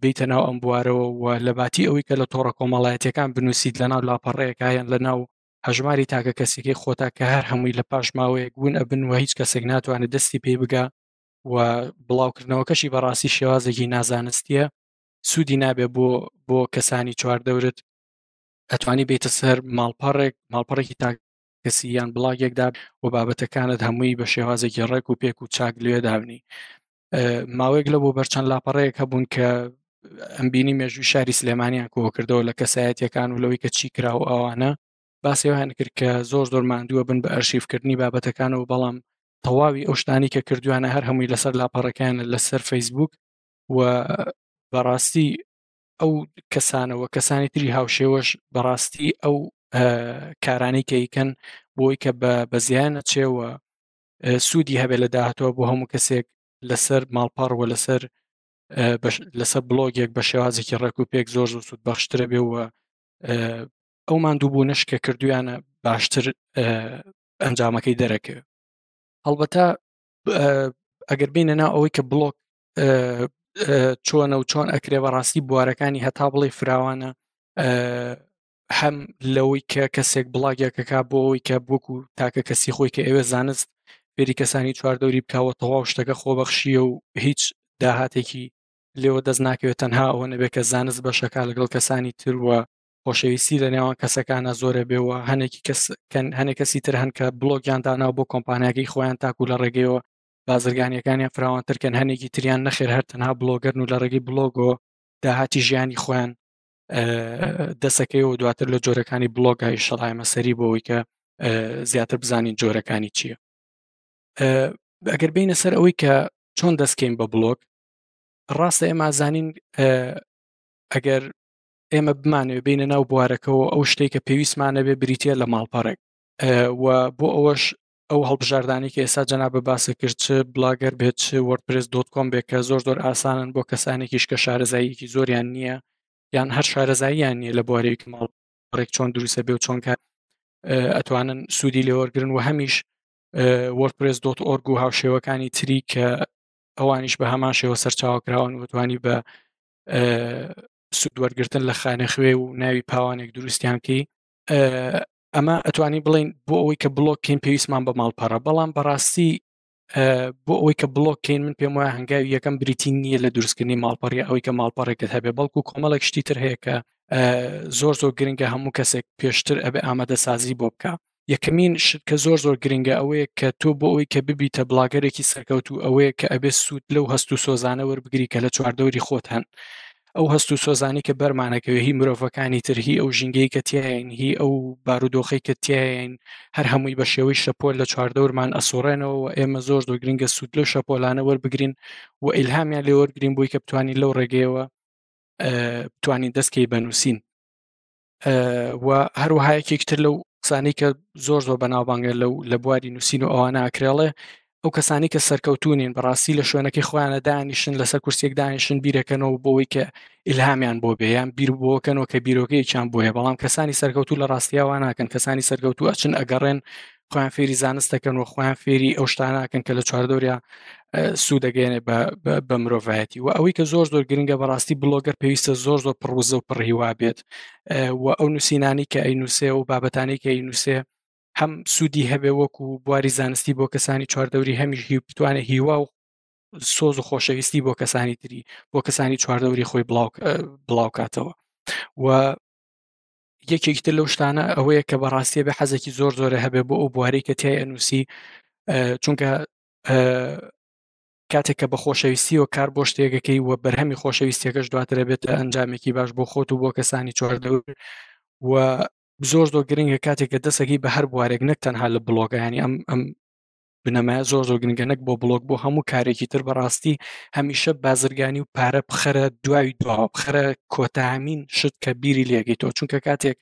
بیتە ناو ئەم بوارەوە و لە باتی ئەوەی کە لە تۆڕە کۆمەڵایەتەکان بنووسیت لە ناو لاپەڕەیەکایەن لە ناو هەژماری تاکە کەسێکی خۆتا کە هەر هەمووی لە پاش ماوەیەک بوون ئەبن و هیچ کەسێک ناتوانێت دەستی پێی بگا و بڵاوکردنەوەکەشی بەڕاستی شێوازێکی نازانستیە سوودی نابێ بۆ بۆ کەسانی چوار دەورت ئەتوانی بیتە سەر ماڵپەڕێک ماڵپەڕێکی تا کەسی یان بڵاگێکدا و بابەتەکانت هەمووی بە شێوازێکی ڕێک و پێک و چاک لێ دابنی ماوەیەک لە بۆ بەرچەند لاپەڕەیەک هەبوون کە ئەمبینی مێژووی شاری سلێمانیان کۆکردەوە لە کەسایەتەکان و لەوەی کە چی کرا و ئەوانە باسیوان کرد کە زۆر زۆر ماندووە بن بە ئەرشیفکردنی بابەتەکانەوە بەڵام تەواوی ئەو شتانی کە کردویانە هەر هەمووی لەسەر لاپەڕەکەیانە لەسەر فەیسبوک و بەڕاستی ئەو کەسانەوە کەسانی تری هاوشێوەش بەڕاستی ئەو کارانەی کەیکەن بۆی کە بە بەزیان نەچێەوە سوودی هەبێت لە داهاتەوە بۆ هەموو کەسێک لەسەر ماڵپەڕەوە لەسەر لەسەر بلۆگێک بە شێوازێکی ڕێک و پێک زۆر زۆر سوود بەخشترە بێەوە ئەو ماندوو بوو نشکە کردویانە باشتر ئەنجامەکەی دەرەکەوێت هەڵبەتە ئەگەر بینەنا ئەوەی کە بڵۆک چۆنە و چۆن ئەکرێ بەڕاستی بوارەکانی هەتا بڵێ فراوانە هەم لەوەی کە کەسێک بڵاگەکەکە بۆ ئەوی کە بووک و تاکە کەسی خۆی کە ئێوە زانست فێری کەسانی چواردەوری بکەوە تەواو شتەکە خۆبەخشیە و هیچ داهاتێکی لێوە دەست ناکەوێت تەنها ئەوە نەبێت کە زانست بەشەکە لەگەڵ کەسانی تروە خۆشەویستی لە نێوان کەسەکانە زۆرە بێەوە هەنێکی کەس هەنێک کەسی تر هەن کە بلۆگیان داناو بۆ کۆمپانیاگەی خۆیان تاکو لە ڕێگەیەوە بازرگانیەکانیان فراوانترکەن هەنێکی تریان نەخێر هەر تەنها بلۆگەرن و لە ڕێگەی بلۆگۆ داهاتی ژیانی خۆیان دەسەکەی و دواتر لە جۆرەکانی بلۆگای شەڕایمە سەری بۆەوەی کە زیاتر بزانین جۆرەکانی چییە ئەگەر بینە سەر ئەوەی کە چۆن دەستکەین بە بلۆک ڕاستە ئێمە زانین ئەگەر ئێمە بمانێ بینە ناو بوارەکەەوە ئەو شتێک کە پێویستمانە بێ بریتە لە ماڵپەڕێک و بۆ ئەوەش ئەو هەڵبژاردانەی کە ئێستا جەنابت باست کرد چ بڵاگەر بێت چ وەردپرێس دۆت کۆم بێت کە زۆر زۆر ئاسانن بۆ کەسانێکیش کە شارەزاییەکی زۆریان نییە یان هەر شارەزاییان نییە لە بوارێکی ماڵ ڕێک چۆن دروستە بێ و چۆن کار ئەتوانن سوودی لێ وەرگن و هەمیش وەرپرس دۆت ئۆرگ و هاوشێوەکانی تری کە ئەوانیش بە هەمان شێوە سەرچاوکراون وتوانی بە سوود وەرگتن لە خانەخوێ و ناوی پاوانێک دروستیانکەی ئەمە ئەتوانی بڵین بۆ ئەوەی کە بڵۆکین پێویستمان بە ماڵپەڕە بەڵام بەڕاستی بۆ ئەوەی کە بڵۆکین من پێم وایە هەنگاوی یەکەم بریتی نییە لە دروستکردنی ماڵپەڕی ئەوەی کە ماڵپەڕێکت هەبێ بەڵکو کۆمەڵێک شتی تر هەیە کە زۆر زۆر گرنگە هەموو کەسێک پێشتر ئەبێ ئامادە سازی بۆ بکە یەکەمین شتکە زۆر زۆر گرنگە ئەوەیە کە تۆ بۆ ئەوی کە ببیتە بڵاگەرێکی سەرکەوت و ئەوەیە کە ئەبێ سوود لەو هەست و سۆزانە وەربگری کە لە چواردەوری خۆت هەن ئەو هەست و سۆزانی کە بەرمانەکەوێ هی مرۆڤەکانی تر هی ئەو ژینگەی کە تیاین هی ئەو بارودۆخی کە تیاین هەر هەمووی بە شێوەی شەپۆل لە چواردەورمان ئەسوڕێنەوە و ئێمە زۆر زۆر گرنگە سوود لەو شەپۆلانە وەربگرین و ئیلهامیان لێ وەرگرین بۆی کە بتوانین لەو ڕێگەیەوە بتوانین دەستکەی بەنووسین و هەروەها یەکێکی تر لەو قسانەی کە زۆر زۆر بەناوبانگە لەو لە بواری نووسین و ئەوانە ئاکرێڵێ ئەو کەسانی کە سەرکەوتونین بەڕاستی لە شوێنەکەی خۆیانە دانیشن لەسەر کورسێک دانیشن بیرەکەنەوە بۆەوەی کە ئیلهامیان بۆ بێیان بیر بۆکەنەوە کە بیرۆکەیەکیان بۆیە بەڵام کەسانی سەرکەوتو لە ڕاستیاوان ناکەن کەسانی سەرکەوتو ئەچن ئەگەڕێن خۆیان فێری زانست دەکەن و خۆیان فێری ئەو شتاناکەن کە لە چواردۆریا سوودەگەێنێ بە مرۆڤایەتی و ئەوەی کە زۆر زۆر گرنگە بەڕاستی بلۆگەر پێویستە زۆر زۆر پڕوزە و پڕهیوا بێت و ئەو نووسینانی کە ئەی نووسێ و بابەتانی کە ئەی نووسێ هەم سوودی هەبێ وەکو بواری زانستی بۆ کەسانی چواردەوری هەمیش هی بتوانێت هیوا و سۆز و خۆشەویستی بۆ کەسانی تری بۆ کەسانی چواردەوری خۆی بڵاوکاتەوە و یەکێکی تر لەو شتانە ئەوەیە کە بەڕاستیە بێ حەزێکی زۆر زۆرە هەبێ بۆ ئەو بواری کە تای ئەنووسی چونکە کاتێک کە بە خۆشەویستیەوە کار بۆ شتێکەکەی وە بەرهەمی خۆشەویستەکەش دواترە بێتە ئەنجامێکی باش بۆ خۆت و بۆ کەسانی چۆردەور و زۆر زۆر گرنگە کاتێک کە دەسەکەی بە هەر بوارێک نەک تەنها لە بڵۆگەیانی ئەم ئەم بنەمایە زۆر زۆر گرنگە نەک بۆ بڵۆک بۆ هەموو کارێکی تر بەڕاستی هەمیشە بازرگانی و پارە بخەرە دوای دواوە بخەرە کۆتامین شت کە بیری لێگەی تۆ چونکە کاتێک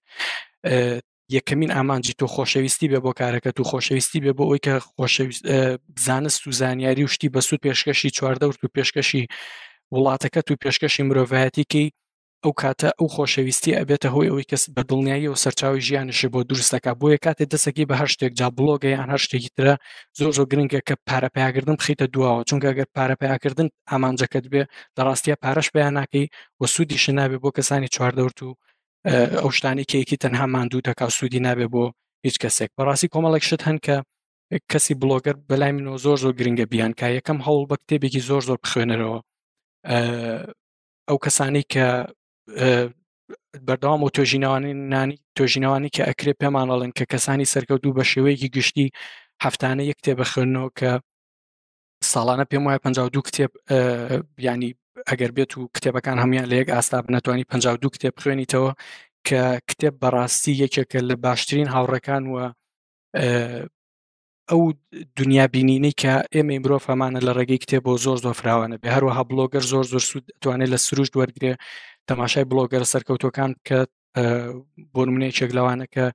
یەکەمین ئامانجی تۆ خۆشەویستی بێ بۆ کارەکە تو خۆشەویستی بێ بۆ ئەوی کە خۆشەویست زانست و زانیاری و شتی بەسوود پێشکەشی چواردەور و پێشکەشی وڵاتەکەت و پێشکەشی مرۆڤایەتیکەی ئەو کاتە ئەو خۆشەویستی ئەبێتە هۆی ئەوەی کەس بە دڵنیاییەوە سەرچاوی ژیانشی بۆ دروستەکە بۆیە کاتێ دەسەکی بە هەر شتێک جا بڵۆگە یان هەر شتێکی ترە زۆر زۆر گرنگە کە پارە پیاگردن بخیتە دواوە چونکە گەر پارە پیاکردن ئامانجەکەت بێ لە ڕاستە پارەش پێیان ناکەی و سوودیش نابێ بۆ کەسانی چواردەورت و ئەو شتانی کێکی تەنها ماندوو دەکا سوودی نابێ بۆ هیچ کەسێک بەڕاستی کۆمەڵێک شت هەن کە کەسی بلۆگەر بەلای منەوە زۆر زۆر گرنگە بیانکە یەکەم هەوڵ بە کتێبێکی زۆر زۆر بخوێنەرەوە ئەو کەسانی کە بەردەوام و توێژینەوانی نانی توێژینەوانی کە ئەکرێ پێمانەڵن کە کەسانی سەرکەوتوو بە شێوەیەکی گشتی هەفتانە یەک کتێ بخێنەوە کە ساڵانە پێم وایە پ دو کتێب بیانی ئەگەر بێت و کتێبەکان هەموان لە یەک ئاستا بنەتوانی پ دو کتێب بخوێنیتەوە کە کتێب بەڕاستی یەکێکە لە باشترین هاوڕەکان وە ئەو دنیا بینینەی کە ئێمەی مرۆڤ هەمانە لە ڕێگەی کتێبۆ زۆر زۆر فراوانە بێ هەروەها بلۆگەر زۆر زۆر سوود توانێت لە سروشت وەرگێ تەماشای بلۆگەرە سەرکەوتەکان کە بۆ منێکێک لەوانە کە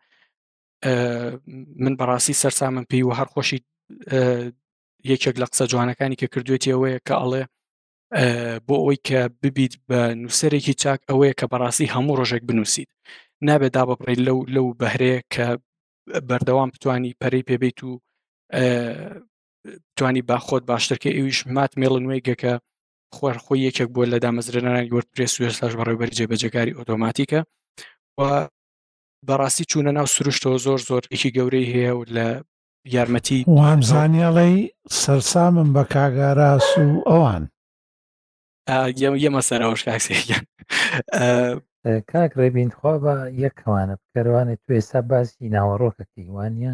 من بەڕاستی سەرسامم پێی و هەر خۆشی یەکێک لە قسە جوانەکانی کە کردوێتی ئەوەیە کە ئەڵێ بۆ ئەوەی کە ببیت بە نووسەرێکی چاک ئەوەیە کە بەڕاستی هەموو ڕۆژێک بنووسیت نابێت دابڕی لەو لەو بەهرەیە کە بەردەوام بتانی پەرەی پێبیت و توانی با خۆت باشترکە ئەویش مات مێڵ نوێی گەکە خوار خۆی یەکێک بۆ لە دامەزرێنانی وەرد پرێ سوێساش بەڕێوبەری جێبەجەکاری ئۆتۆماتیکە و بەڕاستی چوونە ناو سروشتەوە زۆر زۆر ئیکی گەورەی هەیە و لە یارمەتی وامزانیاڵی سەرسامم بە کاگاراس و ئەوان یەمە سەرەوەش کاکسێکیان کاک ڕێبین خوا بە یەکەوانە بکەروانێت تو ئێستا باسی ناوەڕۆکەکەی وانە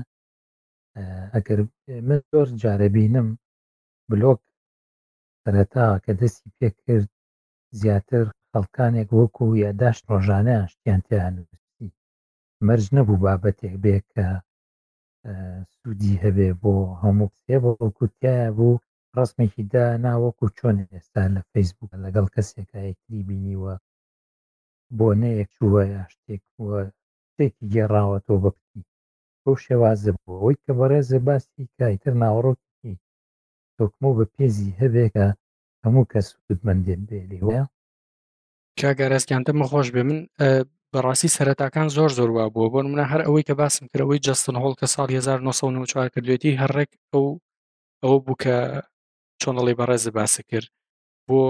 ئەگەر من زۆر جارەبینم بلۆک سەرەتا کە دەستی پێکرد زیاتر خەڵکانێک وەکو و یاداشت ڕۆژانیان شتیان تیان نووسی مەرج نەبوو بابەتێک بێ کە سوودی هەبێ بۆ هەموو کتێبە وەکوتیایە بوو ڕەسمێکی دا نا وەکو چۆن ئێستا لە فەیسبووک لەگەڵ کەسێکا یەکتری بینیوە بۆنەیەک چووە یا شتێک وە شتێکی گێڕاوەتەوە بە پتی بەو شێوازە بووە ئەوەی کە بەڕێزێ باسی کایتر ناوەڕۆکی تۆکمە و بە پێزی هەبێکە هەموو کەس سودمەندێت بێ لێ وایە کاک ئاراس گیان دەمە خۆش بێ من ئە، بەڕاستی سەرەتاکان زۆر زۆر وا بووە بۆ منە هەر ئەوەی کە باسم کرد ئەوەی جەستن هۆڵ کە ساڵ 1994 کردوێتی هەر ڕێک ئەو ئەوە بوو کە چۆنەڵی بەڕێز باسی کرد بۆ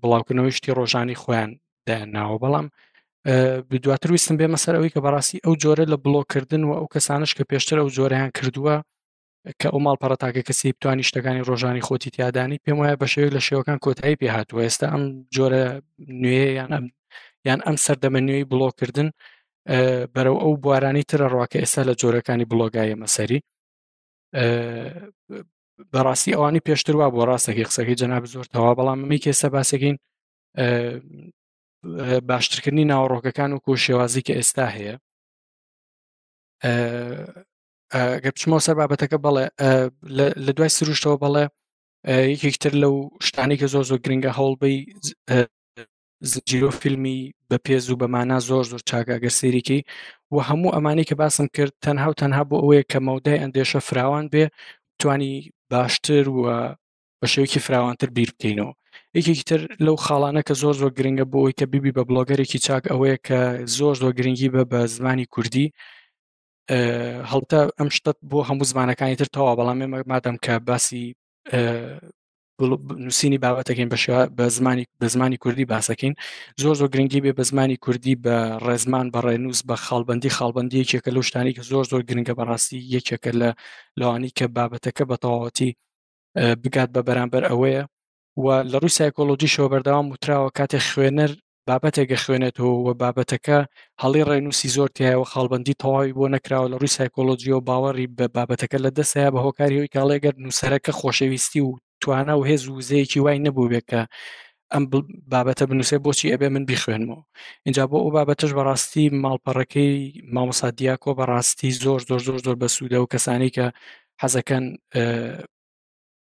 بڵاوکردنەوەی شتی ڕۆژانی خۆیان دایانناوە بەڵام دواتر ویستم بێمە سەر ئەوی کە بەڕاستی ئەو جۆرە لە بڵۆکردن و ئەو کەسانش کە پێشتر ئەو جۆریان کردووە کە ئەو ماڵ پەڕتاکە کەسی بتانی شتەکانی ڕۆژانی خۆتی تیادانی پێم وایە بە شێوەیە لە شێوەکان کۆتایی پێ هاتووە ئێستا ئەم جۆرە نوێ یان ئەم یان ئەم سەردەمە نوێی بڵۆکردن بەرەو ئەو بوارانی ترە ڕواکە ئێستا لە جۆرەکانی بڵۆگایە مەسەری بەڕاستی ئەوانی پێشتر وا بۆ ڕاستەکەی قسەکەی جەناب زۆر تەوا بەڵام مەی کێسە باسەکەین باشترکردنی ناوەڕۆکەکان و کۆ شێوازی کە ئێستا هەیە گە بچمەوە سەر بابەتەکە بەڵێ لە دوای سروشتەوە بەڵێ یەکێکتر لەو شتانی کە زۆر زۆر گرنگە هەوڵبەی زنجیرۆ فیلمی بە پێز و بەمانە زۆر زۆر چاکە گەر سێریکەی و هەموو ئەمانەی کە باسم کرد تەنها و تەنها بۆ ئەوەیە کە مەودای ئەندێشە فراوان بێ توانی باشتر و بە شێوکی فراوانتر بیر بکەینەوە یەکێکی تر لەو خاڵانە کە زۆر زۆر گرنگە بۆ ئەوی کە بیبی بە بلۆگەرێکی چاک ئەوەیە کە زۆر زۆر گرنگی بە بە زمانی کوردی هەڵتە ئەم شتت بۆ هەموو زمانەکانی تر تەوا بەڵام مادەم کە باسی نووسینی بابەتەکەین بەش بە زمانی بە زمانی کوردی باسەکەین زۆر زۆر گرنگی بێ بە زمانی کوردی بە ڕێزمان بە ڕێنووس بە خاڵبندی خاڵبندی یەکێکە لەو شتانی کە زۆر زۆر گرنگە بەڕاستی یەکێکە لە لەوانی کە بابەتەکە بە تەواوەتی بگات بە بەرامبەر ئەوەیە و لە ڕووی سایکۆلۆژیشەوە بەردەوام وتراوە کاتێک خوێنەر بابەتێک ئەخوێنێتەوە و بابەتەکە هەڵی ڕێنووسی زۆر تایە و خاڵبندی تەواوی بۆ نەکراوە لە ڕووی سایکۆلۆژیەوە باوەڕی بە بابەتەکە لە دەستەیە بە هۆکاریەوەی کاڵێگەر نووسەرەکە خۆشەویستی و توانا و هێز و وزەیەکی وای نەبووبێ کە ئەم بابەتە بنووسێ بۆچی ئەبێ من بیخوێنمەوە اینجا بۆ ئەو بابەتەش بەڕاستی ماڵپەڕەکەی مامۆسا دیاکۆ بەڕاستی زۆر زۆر زۆر زۆر بەسوودە و کەسانی کە حەزەکەن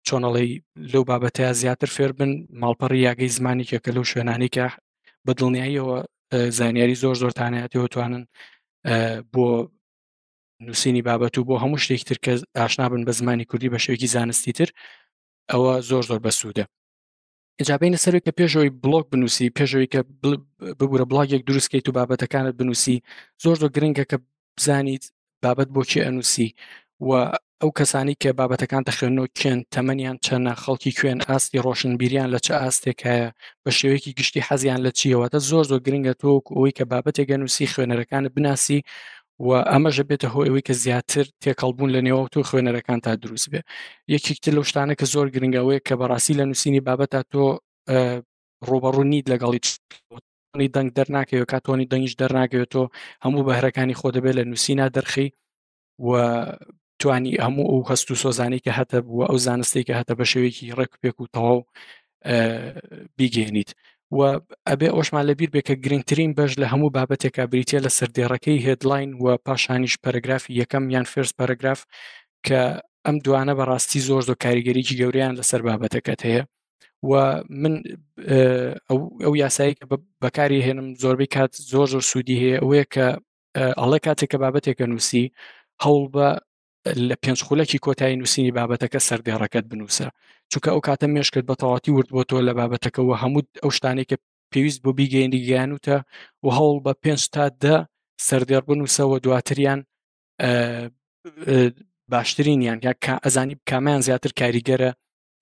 چۆنەڵی لەو بابەتەیە زیاتر فێربن ماڵپەڕی یاگەی زمانیکێکە لەو شوێنانێکە بە دڵنیاییەوە زانیاری زۆر زۆرتانەتەوە توانن بۆ نووسینی بابەت و بۆ هەموو شتێک تر کە ئاشنابن بە زمانی کوردی بە شێوکی زانستی تر ئەوە زۆر زۆر بەسوودە ئجابینە سەرێک کە پێشەوەی بلۆک بنووسی پێشەوەی کە ببوورە بڵاگێک دروستکەیت و بابەتەکانت بنووسی زۆر زۆر گرنگە کە بزانیت بابەت بۆچی ئەنووسی و ئەو کەسانی کە بابەتەکان دەخوێنەوە کێن تەمەنیان چەنە خەڵکی کوێن ئاستی ڕۆشنبیریان لە چ ئاستێک هەیە بە شێوەیەکی گشتی حەزیان لە چیەوەتە زۆر زۆر گرنگە تۆک ئەوی کە بابەتێک گەنووسی خوێنەرەکانت بناسی و ئەمەش بێتە هۆی ئەوەی کە زیاتر تێکەڵبوون لە نێوەوت و خوێنەرەکان تا دروست بێ یەکێکتر لەو شتانە کە زۆر گرنگەوەیە کە بەڕاستی لە نووسینی بابەتە تۆ ڕوبەڕوو نیت لەگەڵی تۆنی دەنگ دەرناکەوێت کا تۆنی دەنگیش دەرناکەوێت تۆ هەموو بەهرەکانی خۆ دەبێت لە نووسینا دەرخی و توانی هەموو ئەو هەست و سۆزانەی کە هەتە بووە ئەو زانستی کە هەتە بە شێوەیەکی ڕێک پێک و تەواو بیگەێنیت و ئەبێ ئەوشمان لەبییر بێ کە گرنگترین بەش لە هەموو بابەتێکا بریتە لە سەردێڕەکەی هێدلاین و پاشانیش پەرگرافی یەکەم یان فرس پەرگراف کە ئەم دوانە بەڕاستی زۆر زۆر کاریگەریی گەوریان لەسەر بابەتەکەت هەیە و من ئەو یاسایی کە بەکاری هێنم زۆربەی کات زۆر زۆر سوودی هەیە ئەوەیە کە ئەڵێ کاتێک کە بابەتێکە نووسی هەوڵ بە لە پێنج خولەکی کۆتایی نووسینی بابەتەکە سەردێڕەکەت بنووسە چونکە ئەو کاتە مێشکت بە تەواتی ورد بۆ تۆ لە بابەتەکەەوە هەموو ئەو شتانێک کە پێویست بۆ بیگەێنی گیانوتە و هەوڵ بە پێنج تا دە سەردێڕ بنووسەوە دواتریان باشترین یان یا ئەزانی کامیان زیاتر کاریگەرە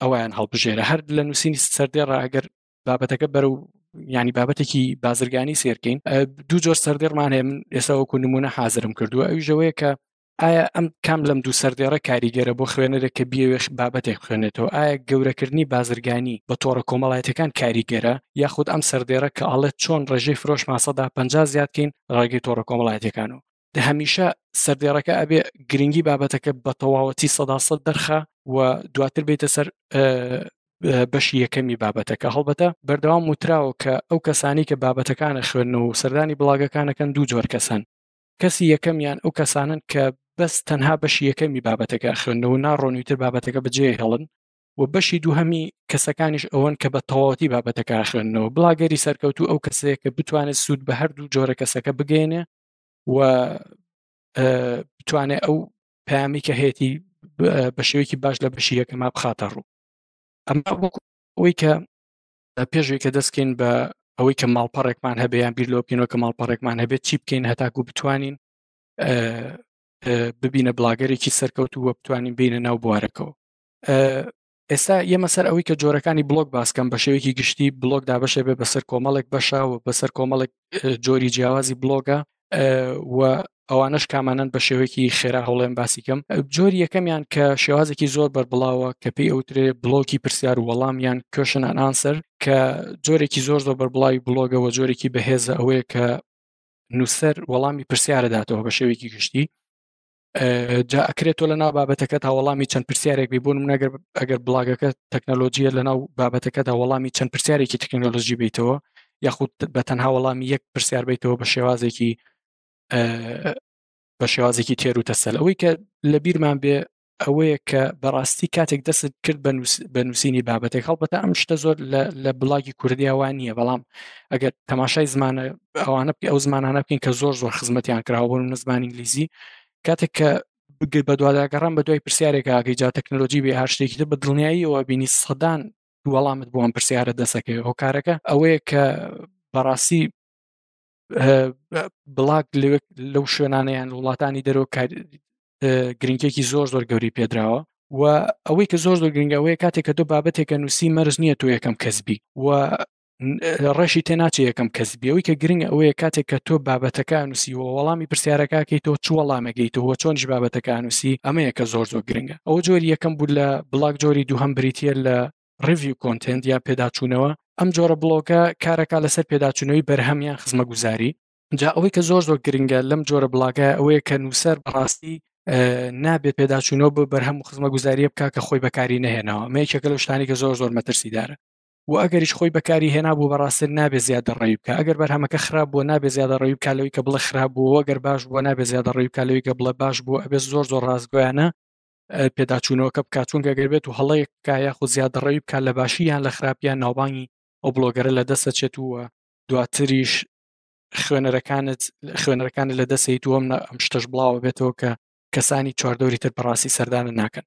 ئەویان هەڵبژێرە هەر لە نووسینی سەردێڕ ئەگەر بابەتەکە بەرەو ینی بابەتێکی بازرگانی سێرکەین دوو جۆر سەردێڕمان هەیە من ئێستا وەکو نمونە حازرم کردووە ئەوی ژەوەیە کە ئایا ئەم کام لەم دوو سەردێڕە کاریگەرە بۆ خوێنەرە کە بیاوێش بابەتێک خوێنێتەوە ئایا گەورەکردنی بازرگانی بە تۆڕە کۆمەڵایەتەکان کاریگەرە یاخود ئەم سەردێڕە کە ئاڵێت چۆن ڕێژەی فرۆشمان سەدا پ زیادکەین ڕێگەی تۆڕە کۆمەڵایەتەکان و هەمیشە سەردێڕەکە ئەبێ گرنگی بابەتەکە بە تەواوەتی سەداسە دەرخە و دواتر بێتە سەر بەشی یەکەمی بابەتەکە هەڵبەتە بەردەوام وتراوە کە ئەو کەسانی کە بابەتەکانە خوێندنەوە و سەردانی بڵاگەکانەکەن دوو جۆر کەسن کەسی یەکەمیان ئەو کەسانن کە بەس تەنها بەشی یەکەمی بابەتەکە خوێندنەوە ناڕۆنیتر بابەتەکە بەجێ هێڵن و بەشی دووهەمی کەسەکانیش ئەوەن کە بە تەواوەتی بابەتەکە خوێندنەوە بڵاگەری سەرکەوتو ئەو کەسەیە کە بتوانێت سوود بە هەردوو جۆرە کەسەکە بگەێنێ و بتوانێ ئەو پامی کە هەیەی بە شێوەیەکی باش لە بەشی یەکەما بخاتە ڕوو ئەمە ئەوەی کە پێشوی کە دەستکەین بە ئەوەی کە ماڵپەڕێکمان هەبیان بیر لۆکەینەوە کە ماڵپەڕێکمان هەبێت چی بکەین هەتاکو بتوانین ببینە بڵاگەرێکی سەرکەوت و بتوانین بینە ناو بوارەکەەوە ئێستا ئێمە سەر ئەوەی کە جۆرەکانی بلۆک باسکەم بە شێوەیەکی گشتی بلۆک دابەشێ بێ بەسەر کۆمەڵێک بەشە و بەسەر کۆمەڵێک جۆری جیاوازی بلۆگە و ئەوانش کامانەن بە شێوەیەکی خێرا هەوڵێن باسیکەم جۆری یەکەمیان کە شێوازێکی زۆر بەربڵاوە کە پێی ئەوترێ بلۆکی پرسیار و وەڵامیان کۆشنان ئانسەر کە جۆرێکی زۆر زۆر بەربڵاوی بلۆگەوە جۆرێکی بەهێزە ئەوەیە کە نووسەر وەڵامی پرسیارەداتەوە بە شێوەیەکی گشتی جا ئەکرێت تۆ لە ناو بابەتەکە تا وەڵامی چەند پرسیارێک بی بوون منەگەر ئەگەر بڵاگەکە تەکنەلۆژیە لە ناو بابەتەکە دا وەڵامی چەند پرسیارێکی تەکنەلۆژی بیتەوە یاخود بە تەنها وەڵامی یەک پرسیار بیتەوە بە شێوازێکی بە شێوازێکی تێر و تەسەل ئەوەی کە لە بیرمان بێ ئەوەیە کە بەڕاستی کاتێک دەست کرد بە نووسینی بابەتێک هەڵبەتە ئەم شتە زۆر لە بڵاگی کوردیاوان نییە بەڵام ئەگەر تەماشای زمانە ئەوانە بکەین ئەو زمانانە بکەین کە زۆر زۆر خزمەتیان کراوە بۆ منە زمانی ئینگلیزی کاتێک کە بگەی بە دوواداگەڕان بە دوای پرسیارێک ئاگەی جا تەکنەلۆژی بێ هەر شتێکی بە دڵنیاییەوە بینی سەدان وەڵامت بۆ ئەم پرسیارە دەسەکەی هۆکارەکە ئەوەیە کە بەڕاستی بڵاک لەو شوێنانەیان وڵاتانی دەرەوە گرنگێکی زۆر زۆر گەوری پێدراوە و ئەوەی کە زۆر زۆر گرنگەوەیە کاتێک کە دو بابەتێکە نووسی مەرز نییە تۆ یەکەم کەسبی و ڕێشی تێناچێ یەکەم کەس بێەوەی کە گرنگ ئەوەیە کاتێک کە تۆ بابەتەکان نووسی و وەڵامی پرسیارەکەکەی تۆ چ وەڵامەگەیتەوە چۆنش بابەتەکان نووسی ئەمەیە کە زۆر زۆر گرنگە ئەوە جۆری یەکەم بوو لە بڵاک جۆری دوو هەم بریتە لە ڕڤی کۆنتنت یا پێداچوونەوە ئەم جۆرە بڵۆکە کارەکە لەسەر پێداچوونەوەی بەرهەمیان خزمە گوزاری جا ئەوەی کە زۆر زۆر گرنگە لەم جۆرە بڵاگە ئەوەیە کە نووسەر بەڕاستی نابێت پێداچوونەوە بە بەرهەم و خزمە گوزاریە بک کە خۆی بەکاری نهێنەوە مەیەکێکە لە شتانی کە زۆر زۆر مەترسیدارە و ئەگەریش خۆی بەکاری هێنابوو بە ڕاستێ نابێ زیادە ڕێوی بکە ئەگەر بەرهەمەکە خراپ بووە نابێ زیادە ڕێوی بکە لەوەی کە بڵێ خراپ بووەوە گەر باش بووە نابێ زیادە ڕێوی بکە لەوەی کە بڵێ باش بووە ئەبێ زۆر زۆر ڕاستگۆیانە پێداچوونەوەکە بکە چونکە گەر بێت و هەڵەیەک بکە یاخود زیادە ڕێوی بکە لە باشی یان لە خراپیان ناوبانگی ئەو بڵۆگەرە لە دەست دەچێت و دواتریش خوێنەرەکانت خوێنەرەکانت لە دەستی دووەم ئەم شتەش بڵاوە بێتەوە کە کەسانی چواردەوری تر بەڕاستی سەردانە ناکەن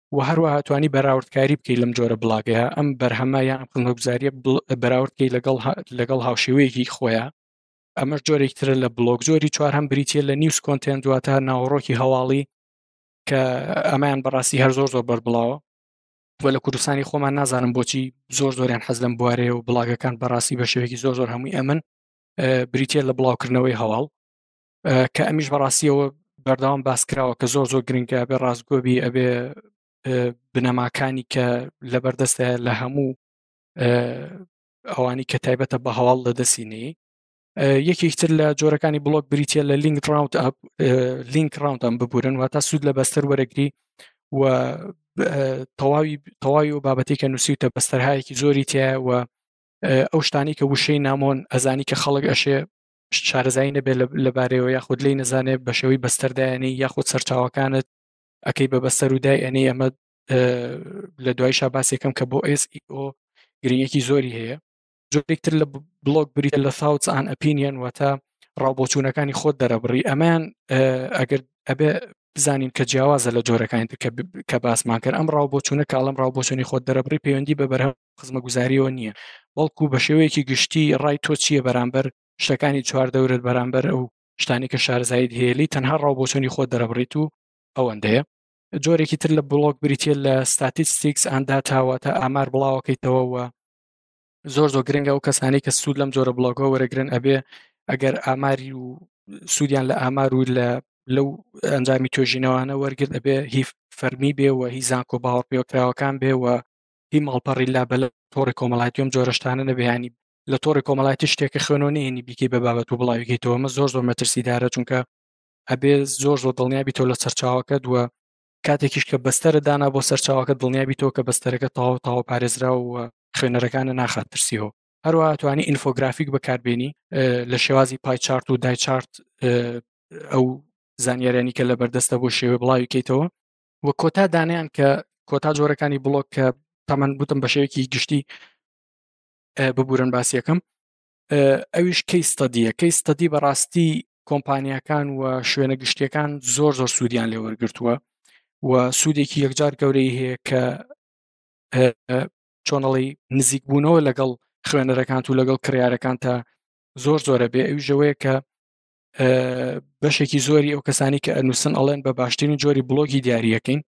و هەروەها توانی بەراوردکاری بکەیت لەم جۆرە بڵاگەیە ئەم بەرهەمە یان خزمەتگوزاریە بەراوردکەی لەگەڵ لەگەڵ هاوشێوەیەکی خۆیان ئەمەش جۆرێک ترە لە بلۆک جۆری چوار هەم بریتە لە نیوز کۆنتێن دواتە ناوەڕۆکی هەواڵی کە ئەمان بەڕاستی هەر زۆر زۆر بەربڵاوە و لە کوردستانی خۆمان نازانم بۆچی زۆر زۆریان حەز لەم بوارەیە و بڵاگەکان بەڕاستی بە شێوەیەکی زۆر زۆر هەمووی ئەمن بریتە لە بڵاوکردنەوەی هەواڵ کە ئەمیش بەڕاستیەوە بەردەوام باسکراوە کە زۆر زۆر گرنگە بێ ڕاستگۆبی ئەبێ بنەماکانی کە لەبەردەستە لە هەموو ئەوانی کە تایبەتە بە هەواڵ لە دەسینەی یەکێکتر لە جۆرەکانی بڵۆک بریتە لە لینک ڕاوت ئەپ لینک ڕاوندم ببورن واتە سوود لە بەستەر وەرەگری و تەواوی تەواوی و بابەتی کە نووسی و تە بەستەرهایەکی زۆری تایە و ئەو شتانی کە وشەی نامۆن ئەزانی کە خەڵک ئەشێ شارەزایی نەبێت لەبارەیەوە یاخود لێی نەزانێت بە شێوەی بەستەر دایێنێی یاخود سەرچاوەکانت ئەکەی بە بەستەر و دایێنێی ئەمە لە دوای شا باسێکم کە بۆ SEO گرنگێکی زۆری هەیە جۆرێکتر لە بلۆک بریتە لە ساوت ئان ئەپینیەن واتە ڕاوبۆچوونەکانی خۆت دەرەبڕی ئەمان ئەگەر ئەبێ بزانین کە جیاوازە لە جۆرەکانی کە باسمان کرد ئەم ڕاو بۆچوونە کاڵم ڕاو بۆچوونی خۆت دەرەبڕی پەیوەندی بە بەرهەم خزمەگوزاریەوە نییە بەڵکو بە شێوەیەکی گشتی ڕای تۆ چییە بەرامبەر شتەکانی چوار دەورت بەرامبەر ئەو شتانی کە شارزایت هێلی تەنها ڕاو بۆچوونی خۆت دەرەبڕیت و ئەوەندەیە جۆرێکی تر لە بڵۆک بریتە لە ستاتیستیکس ئەندا تاوە تا ئامار بڵاوەکەیتەوەوە زۆر زۆر گرنگە و کەسانی کە سوود لەم جۆرە بڵۆگە وەرەگرن ئەبێ ئەگەر ئاماری و سوودیان لە ئامار و لە لەو ئەنجامی توێژینەوانە وەرگرت ئەبێ هی فەرمی بێ و هی زانکۆ باوەڕ پێوەکراوەکان بێ و هی ماڵپەڕی لابەلە تۆڕی کۆمەڵایەتیم جۆرە شتانە نەبیانی لە تۆڕی کۆمەڵایەتی شتێکە خوێنەوە نێنی بیکەی بە بابەت و بڵاویکەیتەوە مە زۆر زۆر مەترسیدارە چونکە ئەبێ زۆر زۆر دڵنیابی تۆ لە سەرچاوەکە دووە کاتێکیش کە بەستەرە دانا بۆ سەرچاوەکە دڵنیابی تۆ کە بەستەرەکە تاو تاوە پارێزرا و خوێنەرەکانە ناخات ترسیەوە هەروە توانی ئینفۆگرافیک بەکاربیێنی لە شێوازی پایچارت و دایچارت ئەو زانیارانی کە لە بەردەستە بۆ شێوە بڵاوی کەیتەوە و کۆتا دانیان کە کۆتا جۆرەکانی بڵۆک کە تەمەەن بوتم بە شێوەیەکی گشتی ببورن باسیەکەم ئەویش کەی ستەدیە کەی ستەدی بەڕاستی کۆمپانیەکان و شوێنە گشتیەکان زۆر زۆر سوودیان لێ وەرگتووە و سوودێکی یەکجار گەورەی هەیە کە چۆنەڵی نزیک بوونەوە لەگەڵ خوێنەرەکان و لەگەڵ کڕارەکان تا زۆر زۆرە بێ ئەوی ژەوەیە کە بەشێکی زۆری ئەو کەسانی کە ئەنووسن ئەڵێن بە باشترین جۆری بڵۆگی دیارریەکەین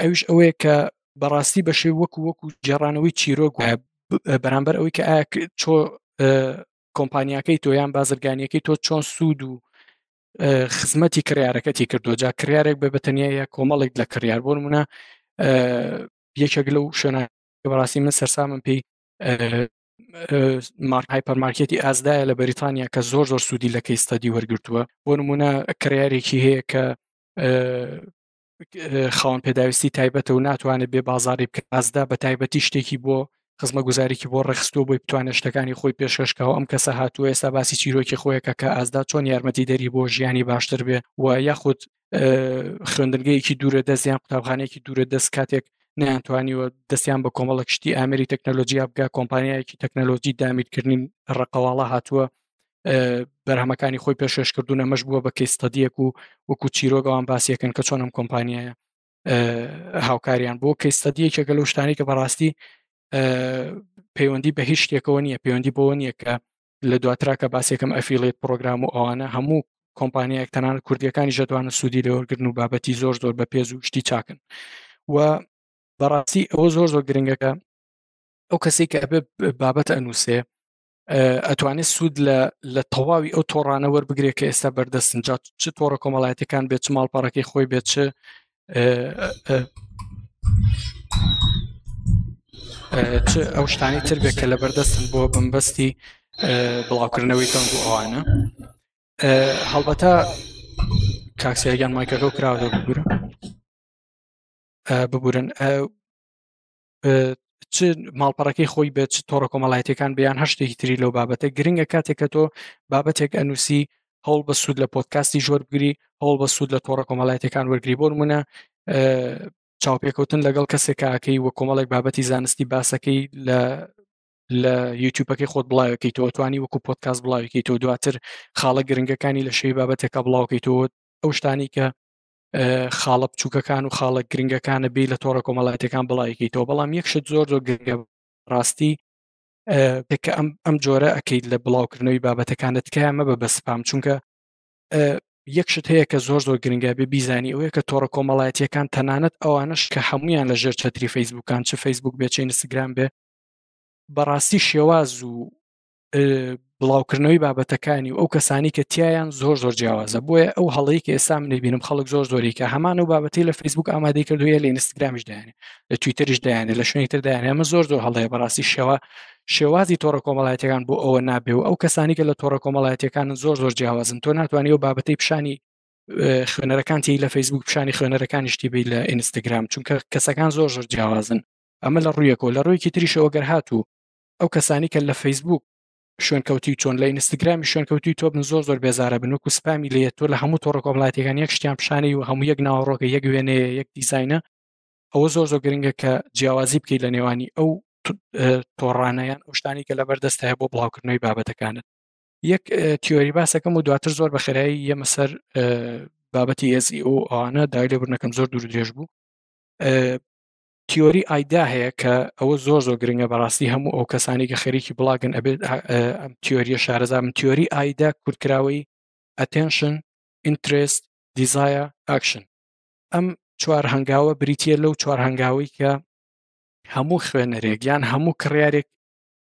ئەوش ئەوەیە کە بەڕاستی بەشێ وەکو وەکو جێڕانەوەی چیرۆک بەرامبەر ئەوەی کە چۆ کۆمپانیاکەی تۆ یان بازرگانیەکەی تۆ چۆن سوود و خزمەتی کڕارەکەتی کردو جا کڕارێک بە بەتەنیا یا کۆمەڵێک لە کڕار بۆ منە یەکێک لەو شوێنە بەڕاستی من سەرسامم پێی مارک هایپەرمارکێتی ئازدایە لە بەریتانیا کە زۆر زۆر سوودی لە کەی ستادی وەرگتووە بۆ نمونە کڕارێکی هەیە کە خاوەن پێداویستی تایبەتە و ناتوانێت بێ بازاری بکە ئازدا بە تایبەتی شتێکی بۆ خزمە گوزارێکی بۆ ڕێخستۆ بۆی بتوانێت شتەکانی خۆی پێشکەشکەوە ئەم کەسە هاتووە ئێستا باسی چیرۆکی خۆیەکە کە ئازدا چۆن یارمەتی دەری بۆ ژیانی باشتر بێ و یاخود خوێندنگەیەکی دوورە دەستیان قوتابخانەیەکی دوورە دەست کاتێک نیانتوانیوە دەستیان بە کۆمەڵە شتی ئامری تەکنەلۆژیا بگە کۆمپانیایەکی تەکنەلۆژی دامیرکردنی ڕقەواڵە هاتووە بەرهەمەکانی خۆی پێشێش کردو نەمەش بووە بە کەیستەدیەک و وەکو چیرۆگەوان باسیەکەن کە چۆنم کۆمپانیایە هاوکاریان بۆ کەیستەدیەکێکە لەو شتانی کە بەڕاستی پەیوەندی بە هیچ شتێکەوە نییە پەیوەندی بۆ نییە کە لە دواترا کە باسێکم ئەفیڵێت پرۆگرام و ئەوانە هەموو کۆمپانیایەک تەنان کوردیەکانی ژەدوانە سوودی لەوەگرن و بابەتی زۆر زۆر بە پێز و شتی چاکن و بەڕاستی ئەوە زۆر زۆر گرنگەکە ئەو کەسی کە ئەبێ بابەت ئەنووسێ ئەتوانێت سوود لە لە تەواوی ئەو تۆڕانە وەربگرێت کە ئێستا بەردەستن جات چ تۆڕە کۆمەڵایەتەکان بێت چ ماڵپەڕەکەی خۆی بێت چ چ ئەو شتانی تر بێت کە لە بەردەستن بۆ بمبەستی بڵاوکردنەوەی دەنگ و ئەوانە هەڵبەتە کاکسیاگیان مایکەکە و کراوە بگورە ببورن چ ماڵپەڕەکەی خۆی بێت چ تۆڕە کۆمەڵایەتەکان بیان هەر شتێکی تری لەو بابەتە گرنگە کاتێک کە تۆ بابەتێک ئەنووسی هەوڵ بە سوود لە پۆتکاستی ژۆر بگری هەوڵ بە سوود لە تۆڕە کۆمەڵایەتەکان وەرگری بۆ منە چاوپێکەوتن لەگەڵ کەسێکاکەی وە کۆمەڵێک بابەتی زانستی باسەکەی لە لە یوتیوبەکەی خۆت بڵاوەکەی تۆ توانی وەکو پۆتکاس بڵاوێکی تۆ دواتر خاڵە گرنگەکانی لە شێوی بابەتێکە بڵاوکەیتەوە ئەو شتانی کە خاڵە بچووکەکان و خاڵە گرنگەکانە بی لە تۆڕە کۆمەڵاتەکان بڵیکەیتەوە بەڵام یەک شت زۆر زۆر گرنگە ڕاستی پێکە ئەم ئەم جۆرە ئەکەیت لە بڵاوکردنەوەی بابەتەکانە تکایە مەبە بە سپام چونکە یەک شت هەیە کە زۆر زۆر گرنگە بێ بیزانی ئەوەیە کە تۆڕە کۆمەڵایەتیەکان تەنانەت ئەوانش کە هەمویان لە ژێر چەتری فەیسبوکان چ فەیسبوک بێ چین سگران بێ بەڕاستی شێواز و بڵاوکردنەوەی بابەتەکانی و ئەو کەسانی کە تیایان زۆر زۆر جیاوازە بۆیە ئەو هەڵەیە کە ئێستا منی بینم خەڵک زۆر زۆری کە هەمان و بابەتی لە فیسبوک ئامادەی کردوە لە ئینستاگرامیش دایانێ لە تویتریش دایانێ لە شوێنی تر دایان ئەمە زۆر زۆر هەڵەیە بەڕاستی شێوە شێوازی تۆڕە کۆمەڵایەتەکان بۆ ئەوە نابێ و ئەو کەسانی کە لە تۆڕە کۆمەڵایەتەکان زۆر زۆر جیاوازن تۆ ناتوانانی و بابەتی پیشانی خوێنەرەکان تی لە فەیسبوک پیشانی خوێنەرەکانی شتی بی لە ئینستاگرام چونکە کەسەکان زۆر زۆر جیاوازن ئەمە لە ڕوویەکەوە لە ڕوویکی تریشەوە گەر هاتوو ئەو کەسانی کە لە فەیسبوک شوێنکەوتوی تۆن لە ئینستاگرامی شوێنکەوتوی تۆ بن زۆر زۆر بێزارە بن وکو سپامی لێت تۆ لە هەموو تۆڕە کۆمەڵاتیەکان یەک شتیان پیشانەی و هەموو یەک ناوەڕۆکە یەک وێنەیە یەک دیزینە ئەوە زۆر زۆر گرنگە کە جیاوازی بکەیت لە نێوانی ئەو تۆڕانەیان ئەو شتانی کە لەبەر دەست هەیە بۆ بڵاوکردنەوەی بابەتەکانت یەک تیۆری باسەکەم و دواتر زۆر بە خێرایی یەمە سەر بابەتی ئێزی ئەو ئەوانە دای لێبرنەکەم زۆر دوور درێژ بوو تیۆری ئایدا هەیە کە ئەوە زۆر زۆر گرنگە بەڕاستی هەموو ئەو کەسانی کە خەریکی بڵاگن ئەبێت ئەم تیۆریە شارەزا من تیۆری ئایدا کورتکراوەی ئەتەنشن ئینترست دیزایە ئاکشن ئەم چوار هەنگاوە بریتە لەو چوار هەنگاوی کە هەموو خوێنەرێک یان هەموو کڕارێک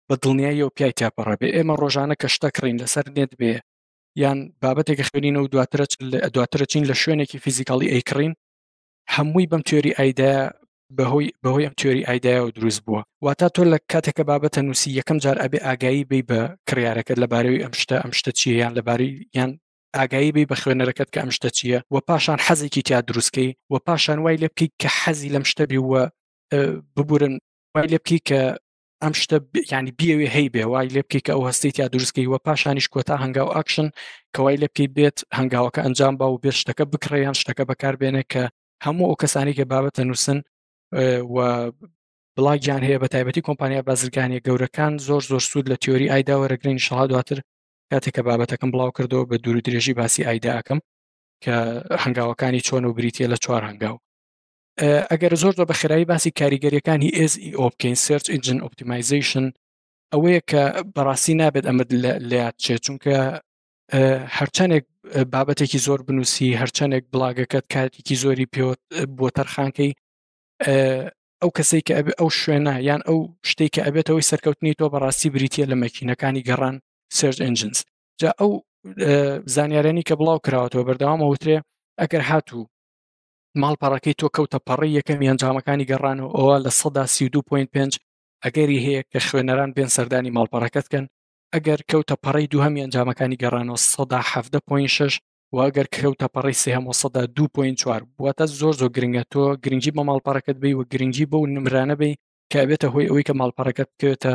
بە دڵنیاییەوە پیای تاپەڕەبێ ئێمە ڕۆژانە کە شتە کڕین لەسەر نێت بێ یان بابەتێکە خوێنینەوە دواترە دواترە چین لە شوێنێکی فیزیکاڵی ئەیکڕین هەمووی بەم تیۆری ئایدایە بەهۆی بەهۆی ئەم تیۆری ئایدایەوە دروست بووە واتا تۆ لە کاتێکە بابەتە نووسی یەکەم جار ئەبێ ئاگایی بی بە کڕارەکەت لەبارەوەی ئەم شتە ئەم شتە چیە یان لەبارەی یان ئاگایی بی بە خوێنەرەکەت کە ئەم شتە چیە و پاشان حەزێکی تیا دروستکەی و پاشان وای لێ بکەیت کە حەزی لەم شتە بی وە ببورن وای لێ بکەیت کە ئەم شتە ینی بیاوێ هەی بێ وای لێ بکەیت کە ئەو هەستی یا دروستکەی وە پاشانیش کۆتا هەنگاو ئاکشن کەوای لێ بکەیت بێت هەنگاوەکە ئەنجام با و بێت شتەکە بکڕیان شتەکە بەکاربێنێ کە هەموو ئەو کەسانی کە بابەتە نووسن و بڵاگیان هەیە بە تایبەتی کۆمپانیا بازرگانی گەورەکان زۆر زۆر سوود لە تیۆری ئایدا وەرەگرین شڵا دواتر کاتێک کە بابەتەکەم بڵاو کردەوە بە دوور درێژی باسی ئایداکەم کە هەنگاوەکانی چۆن و بریتە لە چوار هەنگاو ئەگەر زۆر زۆر بە خێرایی باسی کاریگەریەکانی SEO بکەین سرچ ئینجن ئۆپتیمایزیشن ئەوەیە کە بەڕاستی نابێت ئەمە لات چێت چونکە هەرچەندێک بابەتێکی زۆر بنووسی هەرچەندێک بڵاگەکەت کاتێکی زۆری پێ بۆ تەرخانکەی ئەو کەسێک کە ئەبێ ئەو شوێنە یان ئەو شتێک کە ئەبێتەوەی سەرکەوتنی تۆ بەڕاستی بریتە لە مەکینەکانی گەڕان سرج ئەنجنس جا ئەو زانیارانی کە بڵاو کراوەەوە بەردەوامەوترێ ئەگەر هاتوو ماڵپەڕەکەی تۆ کەوتە پەڕەی یەکەمی ئەنجامەکانی گەڕان و ئەوە لە سەدا سی و دوو پۆینت پێنج ئەگەری هەیە کە خوێنەران بێن سەردانی ماڵپەڕەکەت کەن ئەگەر کەوتە پەڕەی دووهەمی ئەنجامەکانی گەڕانەوە سەدا حەڤدە پۆینت شەش و ئەگەر کەوتە پەڕەی سێهەم و سەدا دوو پۆینت چوار واتە زۆر زۆر گرنگە تۆ گرنگی بە ماڵپەڕەکەت بی و گرنگی بەو نمرانە بی کە ئەبێتە هۆی ئەوەی کە ماڵپەڕەکەت بکەوێتە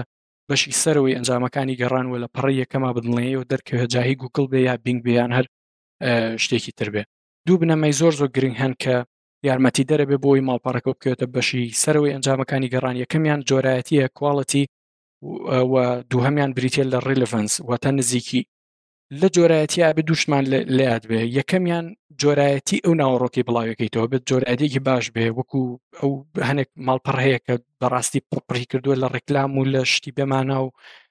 بەشی سەرەوەی ئەنجامەکانی گەڕان و لە پەڕەی یەکەما بدڵنیەوە دەرکەوێت جا هی گووگڵ بێ یا بینگ بێ یان هەر شتێکی تر بێ دوو بنەمای زۆر زۆر گرنگ هەن کە یارمەتی دەرە بێ بۆی ماڵپەڕەکە بکەوێتە بەشی سەرەوەی ئەنجامەکانی گەڕان یەکەمیان جۆرایەتیە کوالڵەتی و دووهمیان بریتە لە ڕیلڤنس واتە نزیکی لە جۆرایەتی ئابێ دوشمان لات بێ یەکەمیان جۆرایەتی ئەو ناوەڕۆکی بڵاوەکەیتەوە بێت جۆرایەتێکی باش بێ وەکو ئەو هەنێک ماڵپەڕەیە کە بەڕاستی پڕپڕی کردووە لە ڕێکلام و لە شتی بێمانە و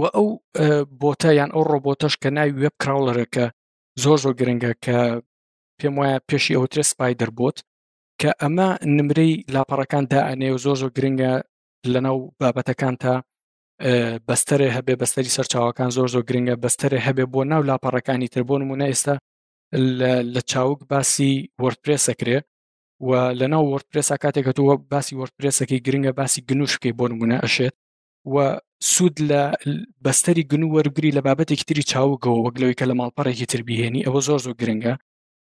و ئەو بۆتە یان ئەو ڕۆبۆتەش کە ناوی وێب کراولەرەکە زۆر زۆر گرنگە کە پێم وایە پێشی ئەوترێ سپای دەربوت کە ئەمە نمرەی لاپەڕەکان دائەنێ و زۆر زۆر گرنگە لەناو بابەتەکان تا بەستەرێ هەبێ بەستەری سەرچاوەکان زۆر زۆر گرنگە بەستەرێ هەبێ بۆ ناو لاپەڕەکانی تر بۆ نمونە ئێستا لە چاوک باسی وەرپرسەکرێ و لەناو وەرپرسا کاتێکەوە باسی وەرپرسەکەی گرنگە باسی گنوشکی بۆ نمونە ئەشێت و سوود لە بەستەری گن و وەرگری لە بابەتێکی تری چاوگەوە وەک لەوەی کە لە ماڵپەڕێکی تر بهێنی ئەوە زۆر زۆر گرنگە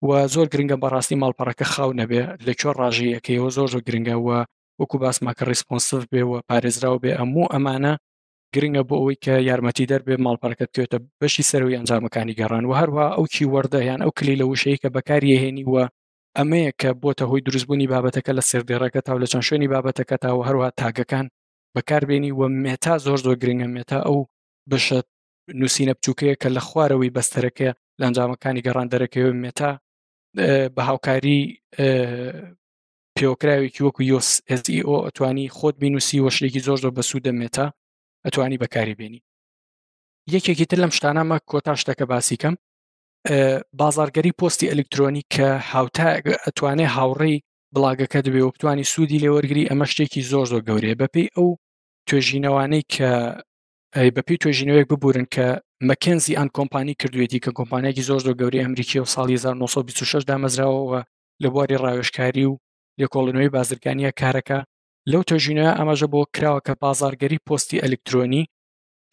و زۆر گرنگە بەڕاستی ماڵپەڕەکە خاو نەبێ لە چۆ ڕژەیەکەیەوە زۆر زۆر گرنگە و وەکو باسماکە ڕیسپۆنسف بێ و پارێزراو بێ ئەموو ئەمانە گرنگە بۆ ئەوەی کە یارمەتی دەربێ ماڵپەرەکەت توێتە بەشی سەروی ئەنجامەکانی گەڕان و هەروە ئەو کی وەردە یان ئەو کلی لە وشەیە کە بەکاریهێنی وە ئەمەیە کە بۆتە هۆی دروستبوونی بابەتەکە لە سێردێڕەکە تا لە چەند شوێنی بابەتەکە تاوە هەروە تاگەکان بەکاربێنی وە مێتا زۆر زۆر گرنگە مێتا ئەو بەشە نووسینە بچووکەیە کە لە خوارەوەی بەستەرەکە لە ئەنجامەکانی گەڕان دەرەکەوە مێتا بە هاوکاری پێوەکراوێکی وەکو یۆس ئۆ ئەتوانی خۆت بینوسی وەشتێکی زۆر زۆر بەسوودە مێتا ئەتوانی بەکاری بێنی یەکێکی تر لەم شتانەمە کۆتا شتەکە باسی کەم بازارگەری پۆستی ئەلکترۆنی کە هاوتا ئەتوانێ هاوڕێی بڵاگەکەت بێ و بتانی سوودی لێوەرگری ئەمە شتێکی زۆر زۆر گەورەیە بەپی ئەو توێژینەوانەی کە بەپی توێژینەوەیەک ببورن کە مەکەنزی ئەن کۆمپانی کردوێتی کە کۆمپانیاکی زۆر زۆر گەوری ئەمریکی و ساڵی 1926 دامەزراوەوە لە بواری ڕاوێشکاری و لێکۆڵنەوەی بازرگانیە کارەکە لەو توێژینەوە ئاماژە بۆ کراوە کە بازارگەری پۆستی ئەلکترۆنی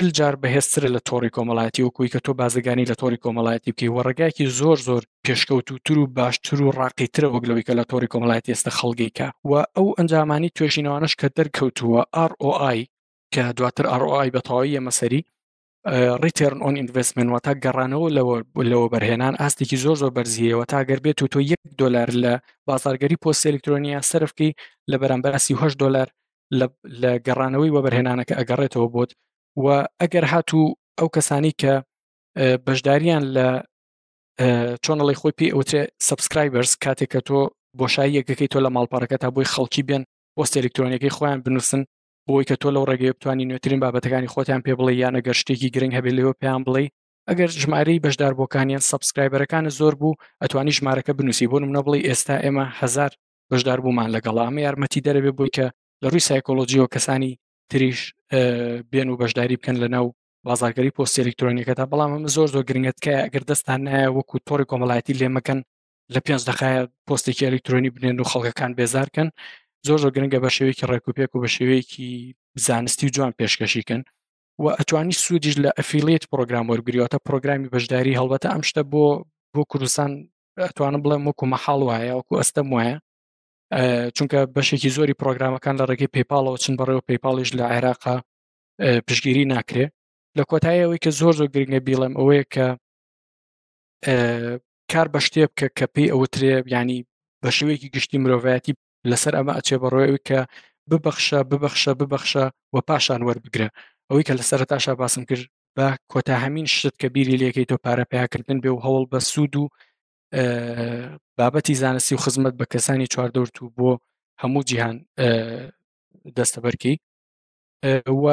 چل جار بەهێزترە لە تۆڕی کۆمەڵایەتی وەکوی کە تۆ بازرگانی لە تۆڕی کۆمەڵایەتی بکەی وە ڕێگایەکی زۆر زۆر پێشکەوتوتر و باشتر و ڕاقیترە وەک لەوەی کە لە تۆڕی کۆمەڵایەتی ئێستا خەڵگی کە و ئەو ئەنجامانی توێژینەوانەش کە دەرکەوتووە ROI کە دواتر ROI بە تەواوی یەمەسەری ڕیتێرن ئۆن ئینڤستمنت وە تا گەڕانەوە لەوە لەوە بەرهێنان ئاستێکی زۆر زۆر بەرزیەوە تا گەر بێت و تۆ یەک دلار لە بازارگەری پۆست ئەلکترۆنیە سەرفکەی لە بەرامبەر ئەسیه دلار لە گەڕانەوەی وەبەرهێنانەکە ئەگەڕێتەوە بۆت و ئەگەر هاتوو ئەو کەسانی کە بەشداریان لە چۆنەڵی خۆی پێ ئەوترێ سبسکرایبرس کاتێکە تۆ بۆشایی یەکەکەی تۆ لە ماڵپەڕەکە تا بۆی خەڵکی بێن پۆست ئەلکترۆنیەکەی خۆیان بنووسن بۆی کە تۆ لەو ڕێگەی بتانی نوێترین بابەتەکانی خۆتیان پێ بڵێ یان ئەگەر شتێکی گرنگ هەبێ لەوە پێیان بڵێ ئەگەر ژمارەی بەشداربووەکانیان سبسکرایبەرەکانە زۆر بوو ئەتوانی ژمارەکە بنووسی بۆ منە بڵی ئێستا ئێمە هزار بەشدار بوومان لەگەڵا ئەمە یارمەتی دەرەێ بۆی کە لە ڕووی سایکۆلۆژیەوە کەسانی تریش بێن و بەشداری بکەن لە ناو بازارگەری پۆست ئەلکترۆنیەکە تا بەڵام ئەمە زۆر زۆر گرنگەتکە ئەگەر دەستان نایە وەکو تۆڕی کۆمەڵایەتی لێمەکەن لە پێنج دەخایە پۆستێکی ئەلکترۆنی بنێن و خەڵکەکان بێزارکەن زۆر زۆر گرنگە بە شێوەیەکی ڕێکوپێک و بە شێوەیەکی زانستی و جوان پێشکەشیکەن و ئەتوانی سوودیش لە ئەفیلیت پرۆگرام وەرگریەوەتە پرۆگرامی بەشداری هەڵبەتە ئەم شتە بۆ بۆ کوردستان ئەتوانم بڵێم وەکو مەحاڵ وایە وەکو ئەستەم وایە چونکە بەشێکی زۆری پرۆگرامەکان لە ڕێگەی پێپاڵەوە چن بەڕێوە پێپاڵیش لە عێراقا پشگیری ناکرێ لە کۆتاییەوەی کە زۆر زۆر گرنگە بیڵێم ئەوەیە کە کار بە شتێ بکە کە پێی ئەوترێ ینی بە شێوەیەکی گشتی مرۆڤایەتی لەسەر ئەمە ئەچێ بەڕێ ئەوی کە ببەخشە ببەخشە ببەخشە و پاشان وەربگرە ئەوەی کە لەسەر تاشا باسم کرد بە کۆتا هەمین شت کە بیری لەکەی تۆ پارە پیاکردن بێ و هەوڵ بە سوود و بابەتی زانستی و خزمەت بە کەسانی چواردەورت و بۆ هەموو جیهان دەستەبەرکی و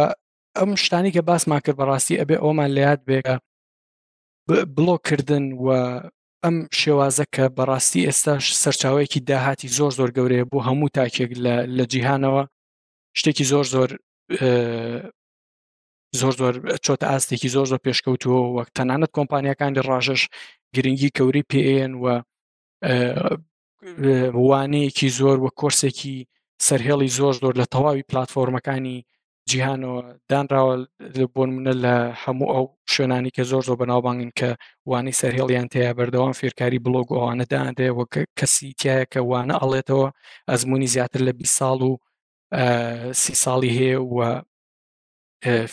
ئەم شتانی کە باسمان کرد بەڕاستی ئەبێ ئەومان لە یاد بێگە بڵۆکردن و ئەم شێوازە کە بەڕاستی ئێستاش سەرچاوەیەکی داهاتی زۆر زۆر گەورەیە بۆ هەموو تاکێک لە جیهانەوە شتێکی زۆر زۆر زۆر زۆر چۆتە ئاستێکی زۆر زۆر پێشکەوتووە وەک تەنانەت کۆمپانیەکانی ڕژش گرنگی کەوری پێن و وانەیەکی زۆر وە کۆرسێکی سەرهێڵی زۆر زۆر لە تەواوی پلتفۆرمەکانی جیهانەوە دانراوە بۆنمونە لە هەموو ئەو شوێنانی کە زۆر زۆر بەناوبانگن کە وانی سەرهێڵیان تەیە بەردەوام فێرکاری بڵۆگ ئەوانەدانرێ وە کەسی تایە کە وانە ئەڵێتەوە ئەزمموی زیاتر لە 20 ساڵ و سی ساڵی هەیە و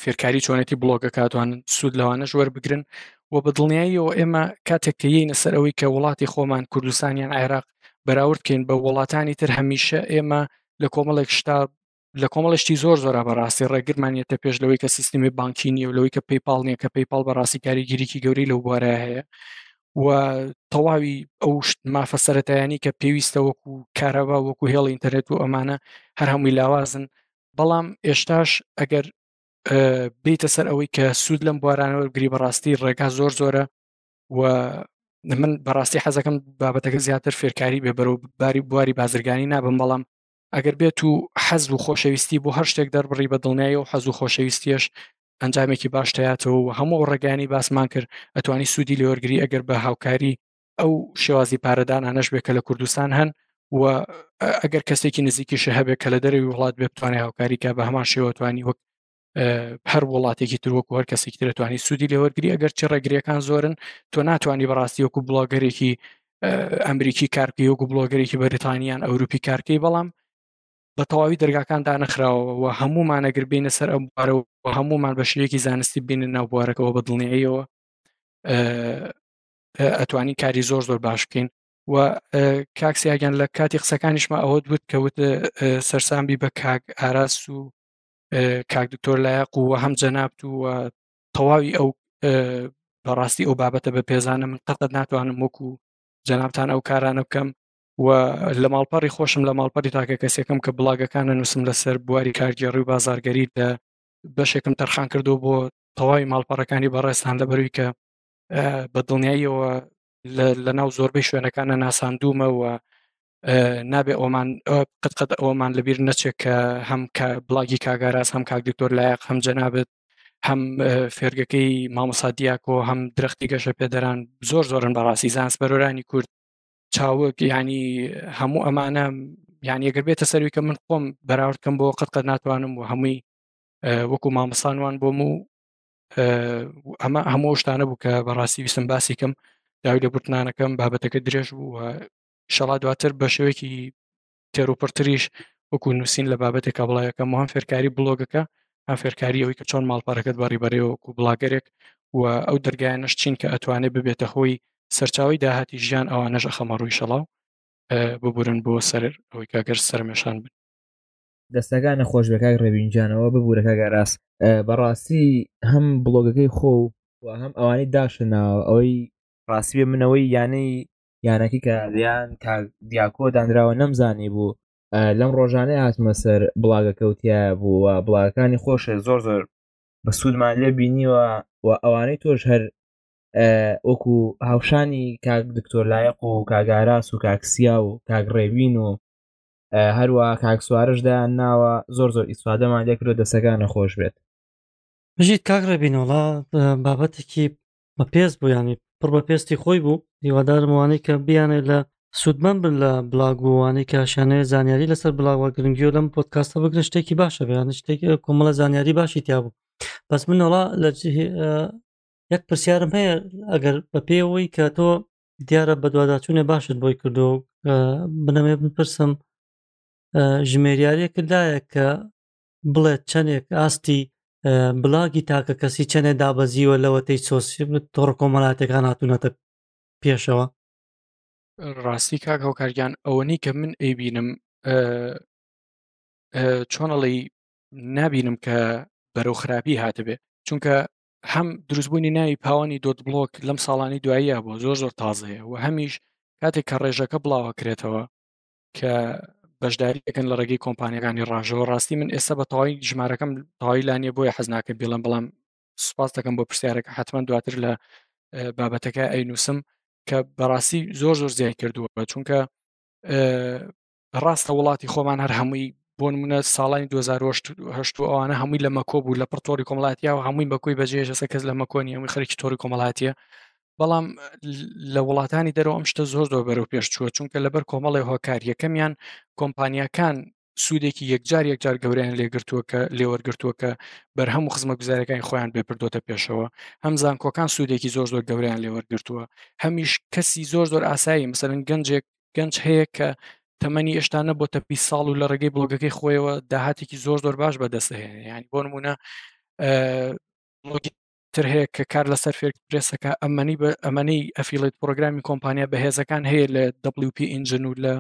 فێرکاری چۆنێتی بڵۆگە کاتوان سوود لەوانە ژوەر بگرن و بە دڵنیاییەوە ئێمە کاتێک کە یینە سەر ئەوەی کە وڵاتی خۆمان کوردستانیان عێراق بەراوردکەین بە وڵاتانی تر هەمیشە ئێمە لە کۆمەڵێک شتا لە کۆمەڵی شتی زۆر زۆرا بەڕاستی ڕێگرمان یەتە پێش لەوەی کە سیستمی بانکی نیە و لەوەی کە پەیپاڵ نیە کە پەیپاڵ بەڕاستی کاریگیریی گەورەی لەو بوارە هەیە و تەواوی ئەو مافە سەتایانی کە پێویستە وەکو کارەبا وەکو هێڵی ئینتەرێت و ئەمانە هەر هەمووی لاوازن بەڵام ئێشتاش ئەگەر بیتە سەر ئەوەی کە سوود لەم بوارانەوە گری بەڕاستی ڕێگا زۆر زۆرە و من بەڕاستی حەزەکەم بابەتەکە زیاتر فێرکاری بێ بەرەو باری بواری بازرگانی نابم بەڵام ئەگەر بێت و حەز و خۆشەویستی بۆ هەر شتێک دەربڕی بە دڵنیایی و حەز و خۆشەویستیش ئەنجامێکی باش تەیاتەوە و هەموو ڕێگانی باسمان کرد ئەتوانی سوودی لێوەرگری ئەگەر بە هاوکاری ئەو شێوازی پارەدانانەش بێ کە لە کوردستان هەن و ئەگەر کەسێکی نزیکیش هەبێت کە لە دەرەوی وڵات بێ بتوانێت هاوکاریکە بە هەمان شێوەتوانی وەک هەر وڵاتێکی تر وەکو هەر کەسێکی ترەتوانی سوودی لێوەرگری ئەگەر چی ڕێگرەکان زۆرن تۆ ناتوانانی بەڕاستی وەکو بڵۆگەرێکی ئەمریکی کارکی وەکو بڵۆگەرێکی بەریتانیان ئەوروپی کارکەی بەڵام بە تەواوی دەرگاکان دانەخراوەوە هەموومانەگر بینە سەر ئەم بارەوە هەمومان بە شێوەیەکی زانستی بینە ناو بوارەکەەوە بە دڵنیاییەوە ئەتوانی کاری زۆر زۆر باش بکەین و کاکسیاگەن لە کاتی قسەکانیشمە ئەوە دوت کەوت سەرسانبی بە کاک ئاراس و کاک دکتۆر لایەق و هەم جەنابت و تەواوی ئەو بەڕاستی ئەو بابەتە بە پێزانە من قەتت ناتوانم وەکو جەنابان ئەو کارانە بکەم و لە ماڵپەڕی خۆشم لە ماڵپەری تاکە کەسێکم کە بڵاگەکانە نووسم لەسەر بواری کارگێڕی و بازارگەری لە بەشێکم تەرخان کردو بۆ تەواوی ماڵپەڕەکانی بەڕێستان لەبەروی کە بە دڵنیاییەوە لە ناو زۆربەی شوێنەکانە ناساندوومە و نابێ ئەومان قەت قەت ئەومان لەبیر نەچێت کە هەم کە بڵاگی کاگاراز هەم کاک دکتۆر لایەق هەم جەنابێت هەم فێرگەکەی مامۆسا دیاکۆ هەم درختی گەشە پێدەران زۆر زۆرن بەڕاستی زانست بەرۆرانی کورد چاوک ینی هەموو ئەمانە یعنی گەر بێتە سەروی کە من خۆم بەراوردکەم بۆ قەت قەت ناتوانم و هەمووی وەکو مامەسانوان بۆم و ئەمە هەموو شتانە بوو کە بەڕاستی ویستم باسی کەم داوی لە بوتنانەکەم بابەتەکە درێژ بوو شەڵا دواتر بە شێوەیەکی تێروپڕتریش وەکو نووسین لە بابەتێکە بڵایەکە مهم فێرکاری بلۆگەکە ئەم فێرکاری ئەوی کە چۆن ماڵپەرەکەت بەڕی بەرێوەکو بڵاگەرێک و ئەو دەرگایە نشتچین کە ئەتوانێت ببێتە هۆی سەرچاوی داهاتی ژیان ئەوە نەژە خەمە ڕووی شەڵاو ببورن بۆ سەر ئەوەی کاگەر سەرمێشان بن دەستەکان نەخۆش بە کاک ڕێبینجانەوە ببوورە کاک ئاراس بەڕاستی هەم بڵۆگەکەی خۆ و هەم ئەوانی داشناوە ئەوەی ڕاستی بێ منەوەی یانەی یانەکی کە دیان کاک دیاکۆ دانراوە نەمزانی بوو لەم ڕۆژانەی هاتمە سەر بڵاگە کەوتیا بووە بڵاگەکانی خۆشە زۆر زۆر بە سوودمان لێ بینیوە و ئەوانەی تۆش هەر وەکو هاوشانی کاک دکتۆر لایەق و کاگاراس و کاکسیا و کاک ڕێوین و هەروە کاک سوارش دایان ناوە زۆر زۆر ئیسفادەمان لێکرۆ دەسەکانە خۆش بێت بژیت کاک ڕێبینەوەڵا بابەتێکی بە پێست بوو ینی پڕ بە پێستی خۆی بوو هیوادارم وانەی کە بیانێت لە سوودمەند بن لە بلاگووانەی کاشانەیە زانیاری لەسەر بڵاوە گرنگیۆ لەم پۆتکاستە بگرن شتێکی باشە بەیان شتێک کۆمەڵە زانیاری باشی تیا بوو بەس منەوە لە یەک پرسیارم هەیە ئەگەر بە پێوەی کە تۆ دیارە بەدواداچوونە باشت بۆی کردو بنەمێ بپرسم ژمێریارێکت لایە کە بڵێت چەندێک ئاستی بلاگی تاکە کەسی چەندێ دابەزیوە لەوەتەی سۆسی تۆڕ کۆمەڵاتەکان هاتوونەتە پێشەوە ڕاستی کاک هۆکارگیان ئەوەنی کە من ئەیبینم چۆنەڵی نابینم کە بەرەو خراپی هاتبێ چونکە هەم دروستبوونی ناوی پاوانی دۆت بلۆک لەم ساڵانی دواییە بۆ زۆر زۆر تازەیە و هەمیش کاتێک کە ڕێژەکە بڵاوەکرێتەوە کە بەشداری دەکەن لە ڕێگەی کۆمپانیەکانی ڕژەوە ڕاستی من ئێستا بە تەواوی ژمارەکەم تەواوی لانیە بۆیە حەزناکە بڵم بەڵام سوپاس دەکەم بۆ پرسیارەکە حتمما دواتر لە بابەتەکە ئەی نووسم کە بەڕاستی زۆر زۆر زیای کردووە چونکە ڕاستە وڵاتی خۆمان هەر هەمووی بۆ منە ساڵانی 2010 ئەوانە هەمووی لە مەکۆ بوو لە پڕ تۆری کۆمەڵاتیا و هەمووی بەکۆی بەجێژەسە کەس لە مەکۆنی ئەوی خەرکی تۆری کۆمەڵاتیە بەڵام لە وڵاتانی دەرەوە ئەم شتە زۆر زۆر بەرەو پێش چووە چونکە لەبەر کۆمەڵی هۆکار یەکەمیان کۆمپانیەکان سوودێکی یەکجار یەکجار گەوریان لێگرتووە کە لێوەرگرتووە کە بەرهەم و خزمە گوزارەکانی خۆیان بێپردۆتە پێشەوە هەم زانکۆکان سوودێکی زۆر زۆر گەوریان لێوەرگرتووە هەمیش کەسی زۆر زۆر ئاسایی مثلەن گەنجێک گەنج هەیە کە تەمەنی ئێشتا نەبووتە پی ساڵ و لە ڕێگەی بڵۆگەکەی خۆیەوە داهاتێکی زۆر زۆر باش بەدەست هەیە یعنی بۆ نمونە تر هەیە کە کار لەسەر فێر پرسەکە ئەمەنی بە ئەمەنی ئەفیڵێت پرۆگرامی کۆمپانیا بەهێزەکان هەیە لە WP ئینجن و لە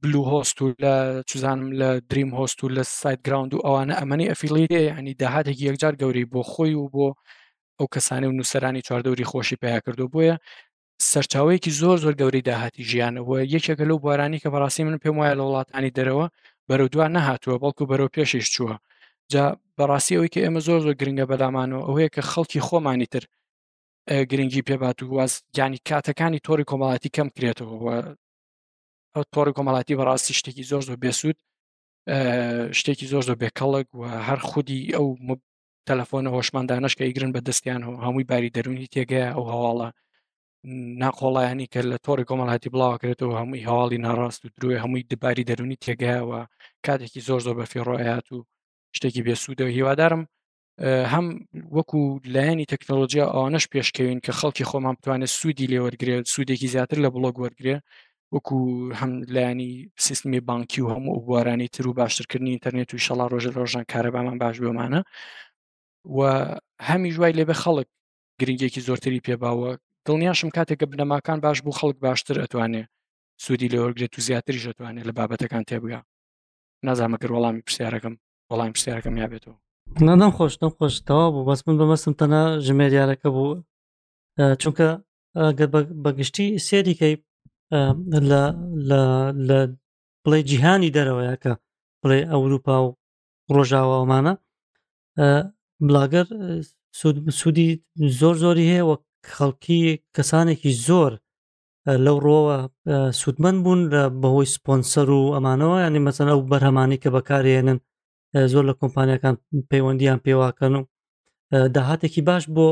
بلو هۆست و لە چزانم لە دریم هۆست و لە سایت گراوند و ئەوانە ئەمەنی ئەفیڵیت ینی داهاتێکی یەکجار گەوری بۆ خۆی و بۆ ئەو کەسانی و نووسەرانی چواردەوری خۆشی پیا کردو بۆیە سەرچاوەیەکی زۆر زۆر گەورەی داهاتی ژیانە و یەکێکە لەو بوارانی کە بەڕاستی من پێم وایە لە وڵاتانی دەرەوە بەرەو دوا نەهاتووە بەڵکو بەرەو پێشیش چووە جا بەڕاستی ئەوەی کە ئێمە زۆر زۆر گرنگە بەلامانەوە ئەوەیە کە خەڵکی خۆمانی تر گرنگی پێبات و واز گیانی کاتەکانی تۆری کۆمەڵاتی کەم کرێتەوە ئەو تۆری کۆمەڵاتی بەڕاستی شتێکی زۆر زۆر بێسوود شتێکی زۆر زۆر بێکەڵک و هەر خودی ئەو تەلەفۆنە هۆشمان دانشکە ئیگرن بە دەستیان و هەمووی باری دەرونی تێگەیە ئەو هەواڵە ناقۆڵایانی کە لە تۆڕی کۆمەڵاتی بڵاوکرێتەوە هەمووی هەواڵی ناڕاست و درۆی هەمووی دباری دەرونی تێگەیەوە کاتێکی زۆر زۆر بە فێڕۆیات و شتێکی بێسوودەوە هیوادارم هەم وەکو لایەنی تەکنۆلۆژیا ئەوانەش پێشکەوین کە خەڵکی خۆمان بتوانێت سوودی لێوەرگێت سوودێکی زیاتر لە بڵۆک وەرگێ وەکو هەم لایانی سیستمی بانکی و هەموو ئەوبارانی تر و باشترکردنی ئینتەرنێت و شەڵا ڕۆژە ڕۆژان کارەبامان باش بۆمانە و هەمی ژوای لێبێ خەڵک گرنگێکی زۆرتری پێباوە دڵنیاشم کاتێکە بنەماکان باش بوو خەڵک باشتر ئەتوانێ سوودی لە وەرگێت و زیاتری ژەتوانێت لە بابەتەکان تێبگا نازانمەکە وەڵامی پرسیارەکەم وەڵام پرسیارەکەم یابێتەوە نادەم خۆشتم خۆشتەوە بوو بەس من بەمەسم تەنە ژمێریارەکە بوو چونکە گەر بەگشتی سێریکەی لە بڵێ جیهانی دەرەوەیە کە بڵێ ئەوروپا و ڕۆژاواومانە بلاگەر سوودی زۆر زۆری هەیە وەک خەڵکی کەسانێکی زۆر لەو ڕۆوە سوودمەند بوون لە بەهۆی سپۆنسەر و ئەمانەوە ینی مەسەن ئەو بەرهەمانی کە بەکارێنن زۆر لە کۆمپانیەکان پەیوەندیان پێواکەن و داهاتێکی باش بۆ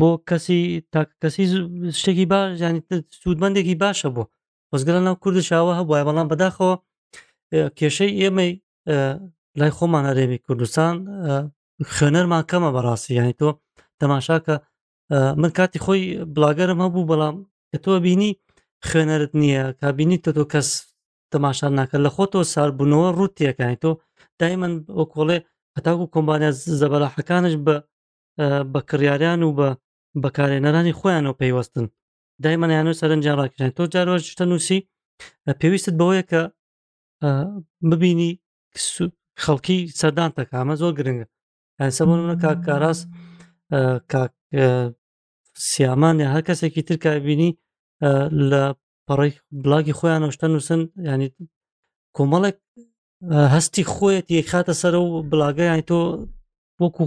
بۆ کەسی تاکەکەسی شتێکی باش ینی سوودمەندێکی باشە بۆ خۆزگەرە ناو کوردشاوە هەبواە بەڵام بەداخەوە کێشەی ئێمەی لای خۆمان هەرێمی کوردستان خوێنەرمان کەمە بەڕاستی ینی تۆ تەماشاکە من کاتی خۆی بڵاگەرم هەبوو بەڵام کە تۆ بینی خوێنەرت نییە کابینی تۆ تۆ کەس تەماشا ناکە لە خۆ تۆ ساربوونەوە ڕووتیەکانی تۆ دایمەن ئۆکۆڵێ هەتاکو کۆمبانیا زەبەلاحەکانش بە بە کڕیاران و بە بەکارێنەرانی خۆیانەوە پەیوەستن دایمەنیان و سەرنجیان ڕاکردن تۆ جارۆژ شتە نووسی پێویستت بەوەیە کە ببینی خەڵکی سەردان تەکامە زۆر گرنگە سەبوون کاک کاراس کاک سیامان یا هەر کەسێکی تر کابینی لە پەڕی بڵاگی خۆیان شتە نووسن ینی کۆمەڵێک هەستی خۆیت یەکخاتە سەر و بڵاگەیان تۆ وەکو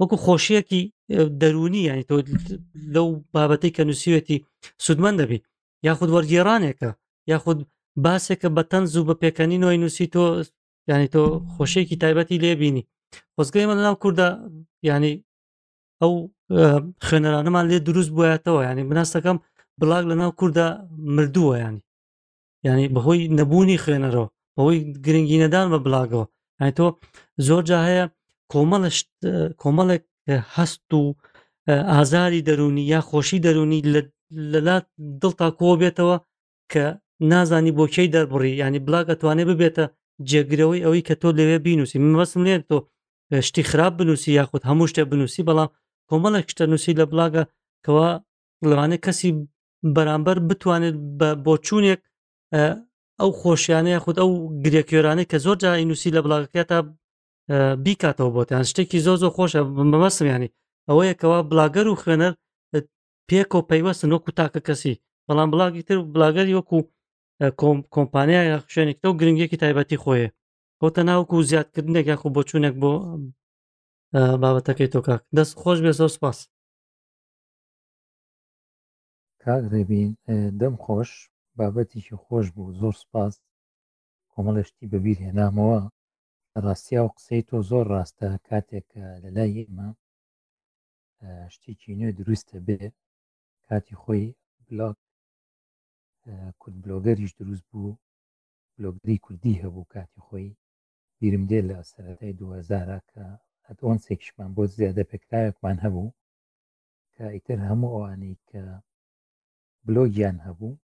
وەکو خۆشیەکی دەرونی ینی تۆ لەو بابەتی کە نووسیوێتی سوودمەند دەبی یاخود وەرگێرانێکە یاخود باسێکە بە تەنز و بە پێکەنی نوۆی نووسی تۆ ینی تۆ خۆشیەکی تایبەتی لێبینی خۆزگەی من ناو کووردە ینی ئەو خوێنەرانەمان لێ دروست بووایەتەوە ینی بناستەکەم بڵاگ لە ناو کووردە مردووە ینی یعنی بەهۆی نەبوونی خوێنەرەوە بەوەی گرنگی نەدان بە بلاگەوە ئەی تۆ زۆر جا هەیە کۆمەڵش کۆمەڵێک هەست و ئازاری دەرونی یا خۆشی دەرونی لەلات دڵ تا کۆ بێتەوە کە نازانی بۆ کێی دەربڕی ینی بلاک ئەتوانێ ببێتە جێگرەوەی ئەوەی کە تۆ لەوێ بینوسی مەسم لێ تۆ شتی خراپ بنووسی یاخود هەموو شتێ بنووسی بەڵام کۆمەڵێک شتە نووسی لە بلاگە کەوا لەوانێ کەسی بەرامبەر بتوانێت بە بۆچوونێک ئەو خۆشیانەیە خود ئەو گرێکێرانەی کە زۆر جای نووسی لە بڵاگەکە تا بیکاتەوە بۆتیان شتێکی زۆ زۆ خۆشە بەمەسمیانی ئەوەیە کەوا بلاگەر و خوێنەر پێکۆ پەیوەستن وەکو تاکە کەسی بەڵام بڵاگی تر بلاگەری وەکو کۆمپانیا یا شوێنێکتە و گرنگێکی تایبەتی خۆیە بۆ تەناوکو و زیادکردنێک یاخو بۆ چوونێک بۆ بابەتەکەی تۆکاک دەست خۆش بێ زۆر سپاس کاک ڕێبین دەم خۆش بابەتێکی خۆش بوو زۆر سپاس کۆمەڵە شتی بەبییر هێنامەوە لە ڕاستیا و قسەی تۆ زۆر ڕاستە کاتێک لە لای ئێمە شتێکی نوێ دروستە بێ کاتی خۆی بلاک کورد بلۆگەریش دروست بوو بلۆگری کوردی هەبوو کاتی خۆی بیرم دێ لە سەرەتای دوهزارە کە ئەتۆن سێکشمان بۆ زیادە پێکراوێکمان هەبوو کە ئیتر هەموو ئەوانەی کە بلۆگیان هەبوو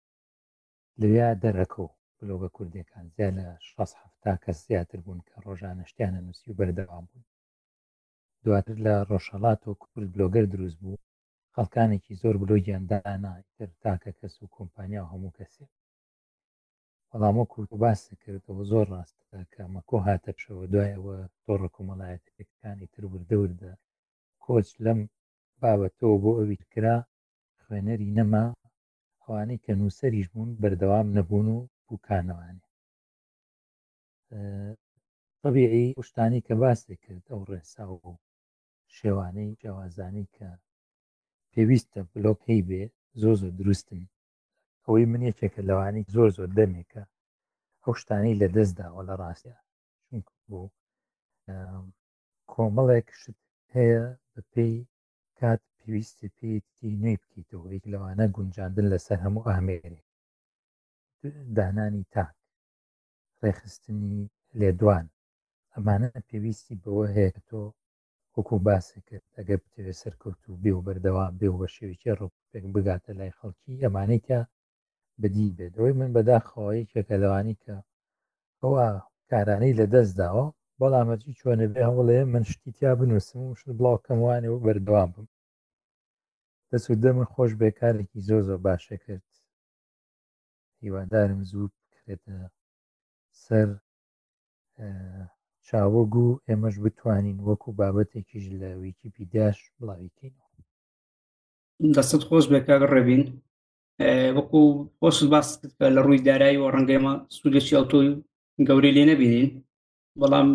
لەویا دەرەکەو بلۆگە کوردەکان زیاد لە 16 کەس زیاتر بوون کە ڕۆژانە شتیانە نووسی و بەردەوام بوون دواتر لە ڕۆژهڵات و کورد بلۆگەر دروست بوو خەڵکانێکی زۆر بلۆگیان دانا تر تاکە کەس و کۆمپانیا و هەموو کەسێک بەڵام وەکو تۆ باس دەکردەوە زۆر ڕاستە کە مەکۆ هاتەشەوە دوایەوە تۆڕە کۆمەڵایەتەکانی تر وردە وردە کۆچ لەم بابەتەوە بۆ ئەویش کرا خوێنەری نەما، ئەوانەی کە نووسەریش بوون بەردەوام نەبوون و پوکانەوانێ. طبیعی شتانی کە باسی کرد ئەو ڕێسا و شێوانەی جیاوازانی کە پێویستە بلۆک هەی بێ زۆ زۆر دروستن ئەوەی من یەکێکە لەوانی زۆر زۆر دەمێکە ئەو شتانی لە دەستداوە لە ڕاستە چونکە بۆ کۆمەڵێک شت هەیە بەپێی کات پێویستە پێیەتی نوێی بکەیتەوە یەک لەوانە گونجاندن لەسەر هەموو ئامێری دانانی تاک ڕێخستنی لێدوان ئەمانە پێویستی بەوە هەیە کە تۆ وەکو باسێکرد ئەگەر بتەوێت سەرکەوت و بێ و بەردەوام بێ و بە شێوکی ڕۆپێک بگاتە لای خەڵکی ئەمانەی کە بدی بێت ئەوەی من بەداخەوە یەکێکە لەوانی کە ئەو کارانەی لە دەست داوە بەڵام هەرچی چۆنە بێ هەوڵێ من شتی تیا بنووسم و شت بڵاوکەم وانێ و بەردەوام بم دەست و دەمە خۆش بێکارێکی زۆ زۆ باشە کرد هیوادارم زوو بکرێتە سەر چاوەگ و ئێمەش بتوانین وەکو بابەتێکیش لە ویکیپیداش بڵاویکەین دەستت خۆش بێکار ڕێبین وەکو خۆشت باست کە لە ڕووی دارایی و ڕەنگەمە سوودێکی ئەوتۆی گەورەی لێ نەبینین بەڵام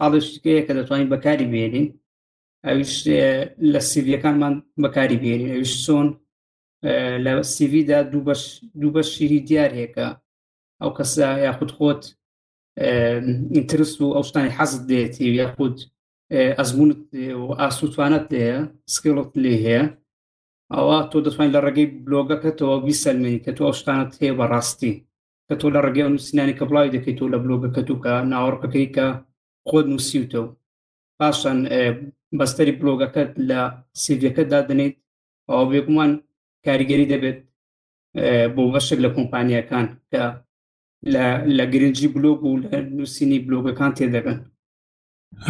حاڵشتەیە کە دەتوانین بەکاری بێنین ئەوش لە سیڤەکانمان بەکاری بێنین ئەوش چۆن لە سیڤدا دوو بەش شیری دیار هەیەکە ئەو کەسە یاخود خۆت ئینترست و ئەو شتانی حەزت دێتی یاخود ئەزمونت و ئاسووتوانت لێە سکڵت لێ هەیە ئەوە تۆ دەتوانین لە ڕێگەی بلۆگەکەتەوە بیسەلمێنی کە تۆ ئەو شتانت هەیە بە ڕاستی کە تۆ لە ڕێگەی ئەو نووسینانی کە بڵاوی دەکەیت تۆ لە بلۆگەکە تو کە ناوەڕکەکەی کە خۆت نووسیوتە و پاشان بەستەری بلۆگەکەت لە سیڤەکە دادنیت ئەو بێگومان کاریگەری دەبێت بۆ بەشێک لە کۆمپانیەکان کە لە گرنگجی بلۆگ و لە نووسینی بلۆگەکان تێدەگەن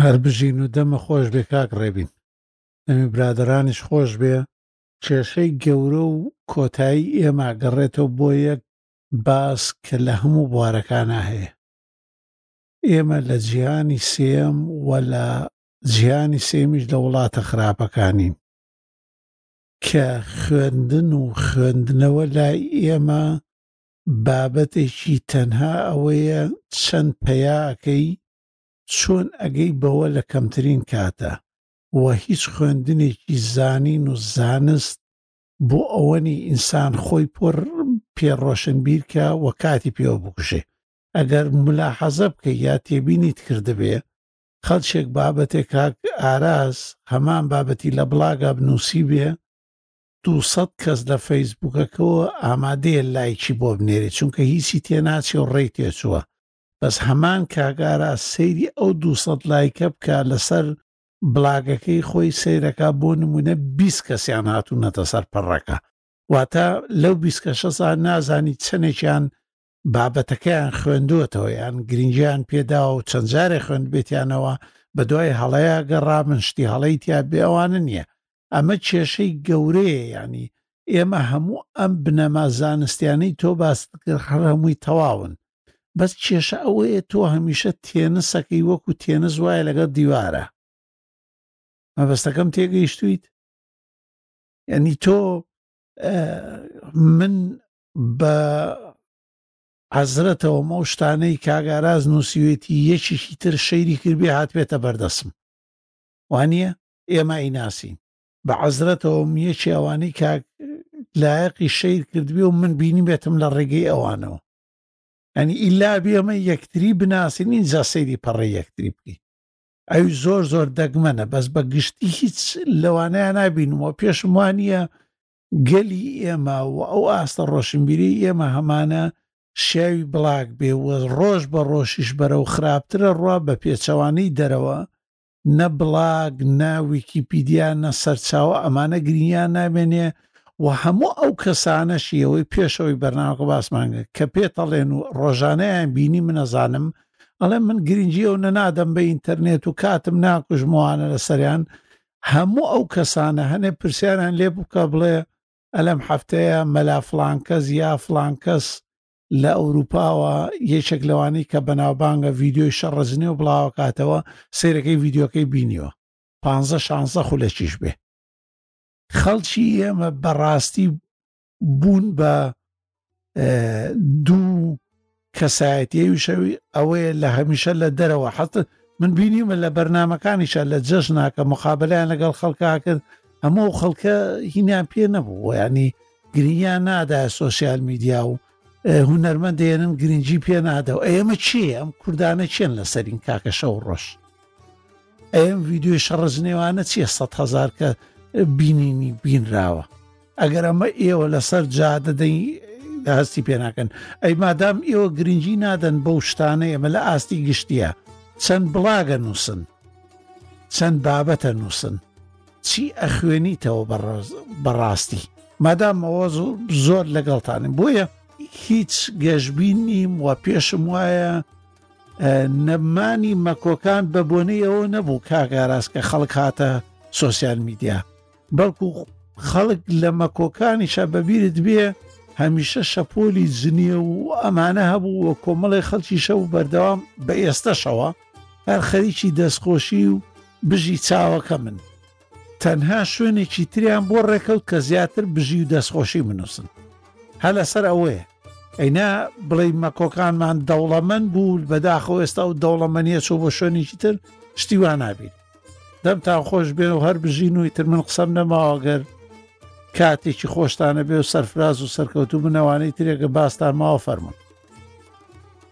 هەربژین و دەمە خۆش بێ کاک ڕێبین دەمی برادەرانیش خۆش بێ. کێشەی گەورە و کۆتایی ئێمە گەڕێتەوە بۆ یەک باس کە لە هەموو بوارەکانا هەیە. ئێمە لە جیهانی سێیەم و لە جیهانی سێیەمیش لە وڵاتە خراپەکانین. کە خوێندن و خوێندنەوە لای ئێمە بابەتێکی تەنها ئەوەیە چەند پەیاکەی چۆن ئەگەی بەوە لە کەمترین کاتە و هیچ خوێندنێکی زانین و زانست بۆ ئەوەنی ئینسان خۆی پۆر پێ ڕۆشنبیرکە و کاتی پێوە بکوژێ ئەگەر ملاحەزە بکە یا تێبینیت کردبێ خەلچێک بابەتێک کاک ئاراز هەمان بابەتی لە بڵاگا بنووسی بێ دوسەد کەس لە فەیسبوکەکەەوە ئامادەیە لایکی بۆ بنێری چونکە هیچی تێناچێ و ڕێی تێچووە بەس هەمان کاک ئاراس سەیری ئەو دوو سەد لایکە بکە لەسەر بڵاگەکەی خۆی سەیرەکە بۆ نموونە بیست کەسیان هاتوونەتە سەر پەڕەکە واتە لەو بیست کەشەسا نازانی چەندێکیان بابەتەکەیان خوێندووەتەوە یان گرنگیان پێداوە و چەند جارێ خوێندبێتیانەوە بە دوای هەڵەیە گەڕا من شتی هەڵەی تیا بێ ئەوانە نییە ئەمە کێشەی گەورەیە یانی ئێمە هەموو ئەم بنەما زانستیانەی تۆ باست کرد هەر هەمووی تەواون بەس کێشە ئەوەیە تۆ هەمیشە تێنسەکەی وەکو تێنس وایە لەگەڵ دیوارە مەبەستەکەم تێگەیشتویت یعنی تۆ من بە عزرەتەوە مە شتانەی کاگاراز نووسیوێتی یەکێکی تر شەیری کردبێ هاتبێتە بەردەسم وانە ئێمە ئەیناسین بە عەزرەتەوەم یەکی ئەوانی کاک لایەقی شەیر کردبێ و من بینی بێتم لە ڕێگەی ئەوانەوە ئەنی ئیلا بێمە یەکتری بناسین ئینجا سەیری پەڕی یەکتری بکەین ئەوی زۆر زۆر دەگمەنە بەس بە گشتی هیچ لەوانەیە نبینمەوە پێشم وانە گەلی ئێمە و ئەو ئاستە ڕۆشنبیری ئێمە هەمانە شیاوی بڵاک بێ و ڕۆژ بە ڕۆشیش بەرە و خراپترە ڕوا بە پێچەوانەی دەرەوە نە بڵاگ نە ویکیپیدیا نە سەرچاوە ئەمانە گرنگیان نامێنێ و هەموو ئەو کەسانەشی ئەوەی پێشەوەی بەرناغ باسمانگە کە پێتەڵێن و ڕۆژانەیان بینی منەزانم ئەڵێ من گرنگی ئەو نەنادەم بە ئینتەرنێت و کاتم ناکوژمەوانە لەسەریان هەموو ئەو کەسانە هەنێ پرسیاران لێ بکە بڵێ ئەلەم هەفتەیە مەلا فلانکەس یا فلانکەس لە ئەوروپاوە یەکێک لەوانی کە بەناوبانگە ڤیددیوی شەڕەزنێ و بڵاوکاتەوە سیرەکەی ڤیددیوکەی بینیوە پ شانزە خولەکیش بێ خەڵکی ئێمە بەڕاستی بوون بە دوو کەسایەتیەوی شەوی ئەوەیە لە هەمیشە لە دەرەوە حەت من بینیمە لە بەرنمەکانیشە لە جەش ناکە مخابلیان لەگەڵ خەڵکا کرد هەموو خەڵکە هینیان پێ نەبوو ینی گرنگیان نادایە سۆسیال میدیا و هونەرمەند دێنن گرنگجی پێ نادە و ئێمە چی ئەم کوردانە چێن لەسەرین کاکە شەو ڕۆژ ئەم ویددیوی شەڕز نێوانە چیە سە هزار کە بینینی بینراوە ئەگەر ئەمە ئێوە لەسەر جادەدەی هەستی پێناکەن ئەی مادام ئێوە گرنگی نادەن بەو شتانە ئێمە لە ئاستی گشتیە چەند بڵاگە نووسن چەند بابەتە نووسن چی ئەخوێنیتەوە بەڕاستی؟ مادام ئەوە زۆر لەگەڵتانم بۆیە هیچ گەشببین نیم و پێشم وایە نەمانی مەکۆکان بە بۆنەی ئەوە نەبوو کاگاراز کە خەڵک هاتە سوسیال میدیا بەڵکو خەڵک لە مەکۆکانیشە بەبیرت بێ هەمیشە شەپۆلی جنێ و ئەمانە هەبوو و کۆمەڵی خەڵکیشە و بەردەوام بە ئێستەشەوە هەر خەریکی دەستخۆشی و بژی چاوەکەمن تەنها شوێنێکی تریان بۆ ڕێکەوت کە زیاتر بژی و دەستخۆشی بنووسن هە لەسەر ئەوەیە ئەینا بڵێ مەکۆکانمان دەوڵەمەن بوو بەداخۆ ئێستا و دەوڵەمەنیە چۆ بۆ شوێنێکی تر شتیوان نابین دەم تا خۆش بێن و هەر بژین و تر من قسەم نەماوەگەر کاتێکی خۆشتانە بێ و سەرفراز و سەرکەوتو بنەوانەی ترێکە باستان ماوە فەرمونون